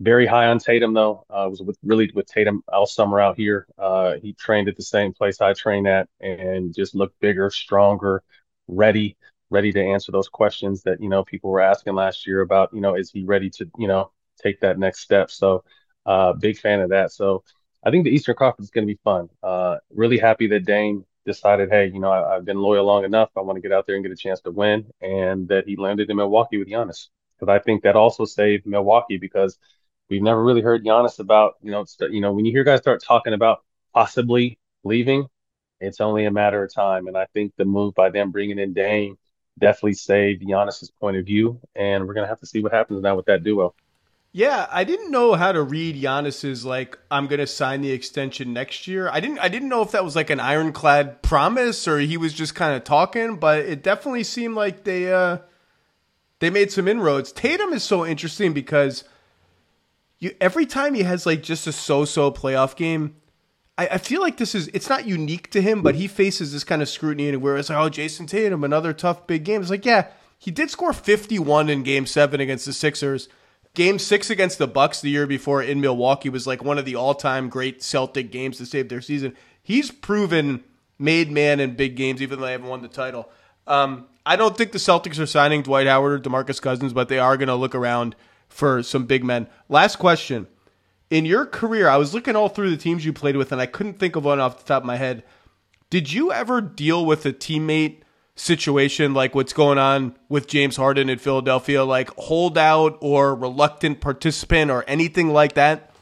E: very high on Tatum though. Uh, was with really with Tatum all summer out here. Uh, he trained at the same place I trained at and just looked bigger, stronger, ready, ready to answer those questions that you know people were asking last year about. You know, is he ready to you know take that next step? So, uh, big fan of that. So, I think the Eastern Conference is going to be fun. Uh, really happy that Dame decided, hey, you know, I, have been loyal long enough. I want to get out there and get a chance to win, and that he landed in Milwaukee with Giannis. Because I think that also saved Milwaukee because We've never really heard Giannis about, you know, you know, when you hear guys start talking about possibly leaving, it's only a matter of time. And I think the move by them bringing in Dame definitely saved Giannis's point of view. And we're gonna have to see what happens now with that duo.
B: Yeah, I didn't know how to read Giannis's like I'm gonna sign the extension next year. I didn't I didn't know if that was like an ironclad promise or he was just kind of talking, but it definitely seemed like they uh they made some inroads. Tatum is so interesting because you every time he has like just a so-so playoff game, I, I, feel like this is it's not unique to him, but he faces this kind of scrutiny and where it's like, oh, Jayson Tatum, another tough big game. It's like, yeah, he did score 51 in game seven against the Sixers. Game six against the Bucks the year before in Milwaukee was like one of the all-time great Celtic games to save their season. He's proven made man in big games, even though they haven't won the title. Um, I don't think the Celtics are signing Dwight Howard or DeMarcus Cousins, but they are going to look around for some big men. Last question. In your career, I was looking all through the teams you played with, and I couldn't think of one off the top of my head. Did you ever deal with a teammate situation like what's going on with James Harden in Philadelphia, like holdout or reluctant participant or anything like that?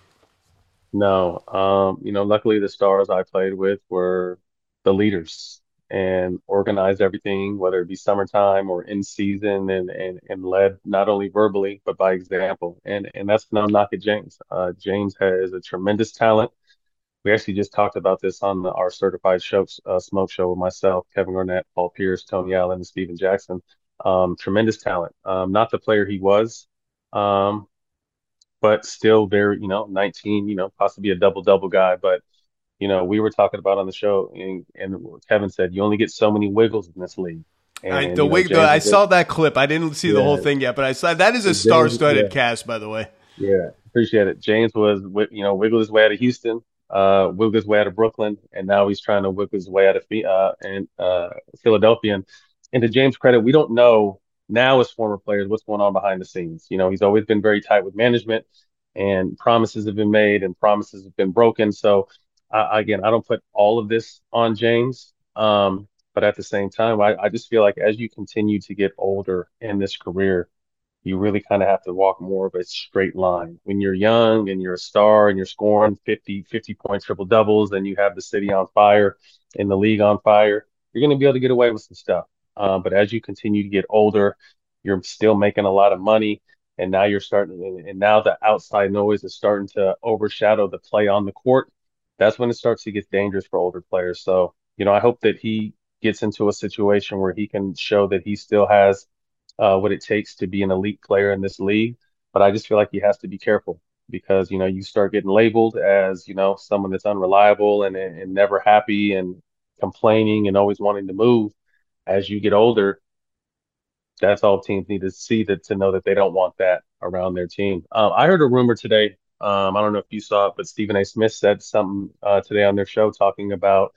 E: No. Um, you know, luckily the stars I played with were the leaders. and organized everything, whether it be summertime or in season, and and and led not only verbally but by example. And and that's no knock at James. Uh, James has a tremendous talent. We actually just talked about this on the, our certified show, uh, smoke show with myself, Kevin Garnett, Paul Pierce, Tony Allen, and Stephen Jackson. Um, tremendous talent. Um, not the player he was, um, but still very, you know, 19, you know, possibly a double double guy. But you know, we were talking about on the show, and, and Kevin said you only get so many wiggles in this league. And,
B: I, the wig, I saw that clip. I didn't see yeah. the whole thing yet, but I saw that is a star-studded yeah. cast, by the way.
E: Yeah, appreciate it. James was, you know, wiggled his way out of Houston, uh, wiggled his way out of Brooklyn, and now he's trying to wiggle his way out of uh, and uh, Philadelphia. And, and to James' credit, we don't know now as former players what's going on behind the scenes. You know, he's always been very tight with management, and promises have been made and promises have been broken. So I, again, I don't put all of this on James, um, but at the same time, I, I just feel like as you continue to get older in this career, you really kind of have to walk more of a straight line. When you're young and you're a star and you're scoring 50, 50 point triple doubles and you have the city on fire and the league on fire, you're going to be able to get away with some stuff. Uh, but as you continue to get older, you're still making a lot of money. And now you're starting, and now the outside noise is starting to overshadow the play on the court that's when it starts to get dangerous for older players. So, you know, I hope that he gets into a situation where he can show that he still has uh, what it takes to be an elite player in this league. But I just feel like he has to be careful because, you know, you start getting labeled as, you know, someone that's unreliable and, and never happy and complaining and always wanting to move. As you get older, that's all teams need to see that to know that they don't want that around their team. Um, I heard a rumor today um, I don't know if you saw it, but Stephen A. Smith said something uh, today on their show talking about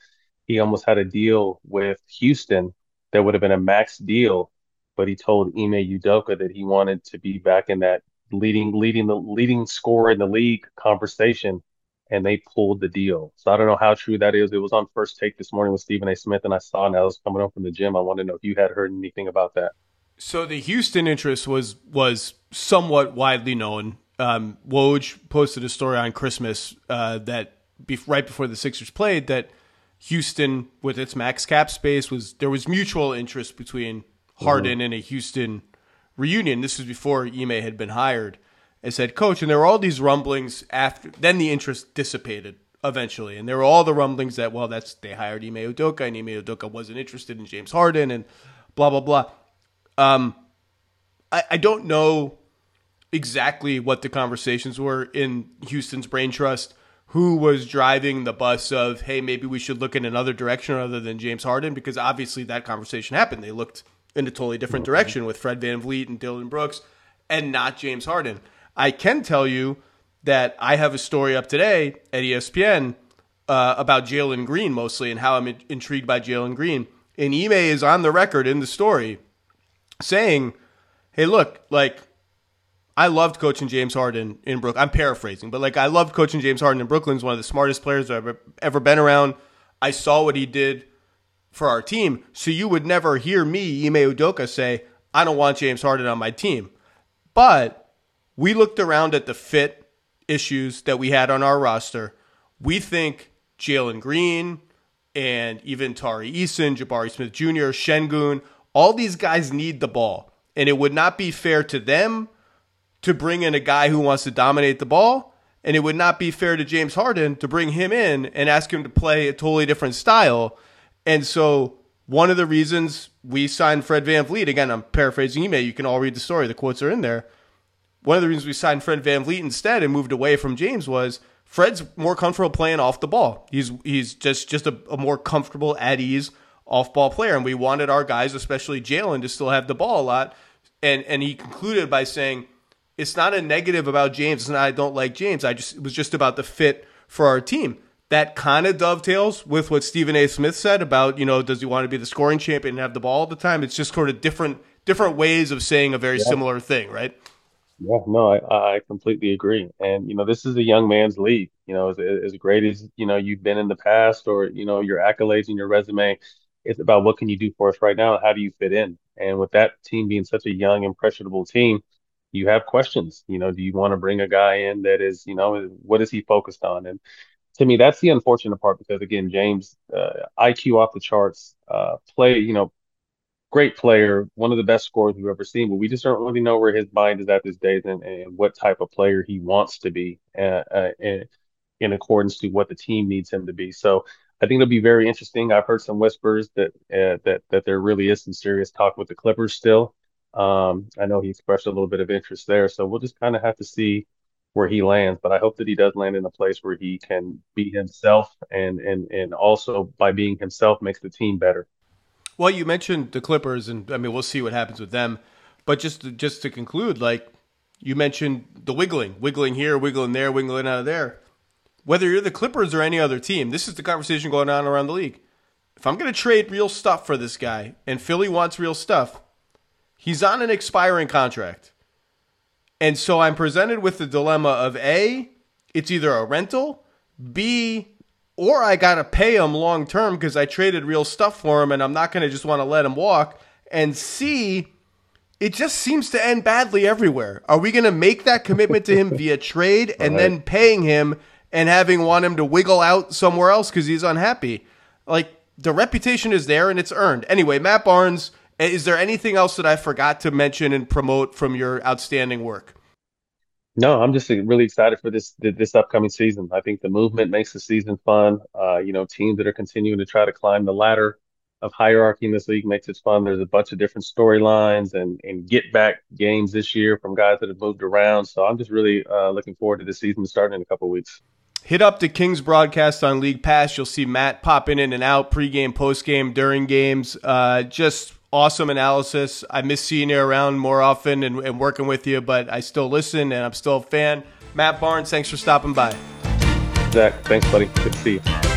E: he almost had a deal with Houston that would have been a max deal, but he told Ime Udoka that he wanted to be back in that leading leading the leading scorer in the league conversation, and they pulled the deal. So I don't know how true that is. It was on First Take this morning with Stephen A. Smith, and I saw. And I was coming home from the gym. I wanted to know if you had heard anything about that.
B: So the Houston interest was was somewhat widely known um, Woj posted a story on Christmas uh, that be- right before the Sixers played that Houston, with its max cap space, was there was mutual interest between Harden mm-hmm. and a Houston reunion. This was before Ime had been hired as head coach, and there were all these rumblings after. Then the interest dissipated eventually, and there were all the rumblings that well, that's they hired Ime Udoka, and Ime Udoka wasn't interested in James Harden, and blah blah blah. Um, I, I don't know exactly what the conversations were in Houston's brain trust. Who was driving the bus of, hey, maybe we should look in another direction other than James Harden? Because obviously that conversation happened. They looked in a totally different direction with Fred VanVleet and Dillon Brooks and not James Harden. I can tell you that I have a story up today at ESPN uh, about Jalen Green mostly and how I'm in- intrigued by Jalen Green. And Ime is on the record in the story saying, hey, look, like I loved coaching James Harden in Brooklyn. I'm paraphrasing, but like I loved coaching James Harden in Brooklyn. He's one of the smartest players I've ever, ever been around. I saw what he did for our team. So you would never hear me, Ime Udoka, say, I don't want James Harden on my team. But we looked around at the fit issues that we had on our roster. We think Jalen Green and even Tari Eason, Jabari Smith Jr., Sengun, all these guys need the ball. And it would not be fair to them to bring in a guy who wants to dominate the ball. And it would not be fair to James Harden to bring him in and ask him to play a totally different style. And so one of the reasons we signed Fred VanVleet, again, I'm paraphrasing Ime, you can all read the story, the quotes are in there. One of the reasons we signed Fred VanVleet instead and moved away from James was Fred's more comfortable playing off the ball. He's he's just just a, a more comfortable at ease off ball player. And we wanted our guys, especially Jalen, to still have the ball a lot. And and he concluded by saying, it's not a negative about James. It's not I don't like James. I just it was just about the fit for our team. That kind of dovetails with what Stephen A. Smith said about, you know, does he want to be the scoring champion and have the ball all the time? It's just sort of different different ways of saying a very yeah. similar thing, right?
E: Yeah, no, I, I completely agree. And, you know, this is a young man's league. You know, as, as great as, you know, you've been in the past or, you know, your accolades and your resume, it's about what can you do for us right now? How do you fit in? And with that team being such a young, impressionable team, you have questions. You know, do you want to bring a guy in that is, you know, what is he focused on? And to me, that's the unfortunate part because again, James, uh, IQ off the charts, uh, play, you know, great player, one of the best scorers we've ever seen, but we just don't really know where his mind is at these days and, and what type of player he wants to be uh, uh, in, in accordance to what the team needs him to be. So I think it'll be very interesting. I've heard some whispers that uh, that that there really is some serious talk with the Clippers still. Um, I know he expressed a little bit of interest there, so we'll just kind of have to see where he lands. But I hope that he does land in a place where he can be himself, and and and also by being himself makes the team better.
B: Well, you mentioned the Clippers, and I mean we'll see what happens with them. But just to, just to conclude, like you mentioned, the wiggling, wiggling here, wiggling there, wiggling out of there. Whether you're the Clippers or any other team, this is the conversation going on around the league. If I'm going to trade real stuff for this guy, and Philly wants real stuff, he's on an expiring contract. And so I'm presented with the dilemma of A, it's either a rental, B, or I got to pay him long term because I traded real stuff for him and I'm not going to just want to let him walk. And C, it just seems to end badly everywhere. Are we going to make that commitment to him [LAUGHS] via trade and right. then paying him and having want him to wiggle out somewhere else because he's unhappy? Like the reputation is there and it's earned. Anyway, Matt Barnes, is there anything else that I forgot to mention and promote from your outstanding work?
E: No, I'm just really excited for this this upcoming season. I think the movement makes the season fun. Uh, you know, teams that are continuing to try to climb the ladder of hierarchy in this league makes it fun. There's a bunch of different storylines and and get back games this year from guys that have moved around. So I'm just really uh, looking forward to the season starting in a couple weeks.
B: Hit up the Kings broadcast on League Pass. You'll see Matt popping in and out pregame, postgame, during games. Uh, just awesome analysis. I miss seeing you around more often and, and, working with you, but I still listen and I'm still a fan. Matt Barnes, thanks for stopping by.
E: Zach, thanks, buddy. Good to see you.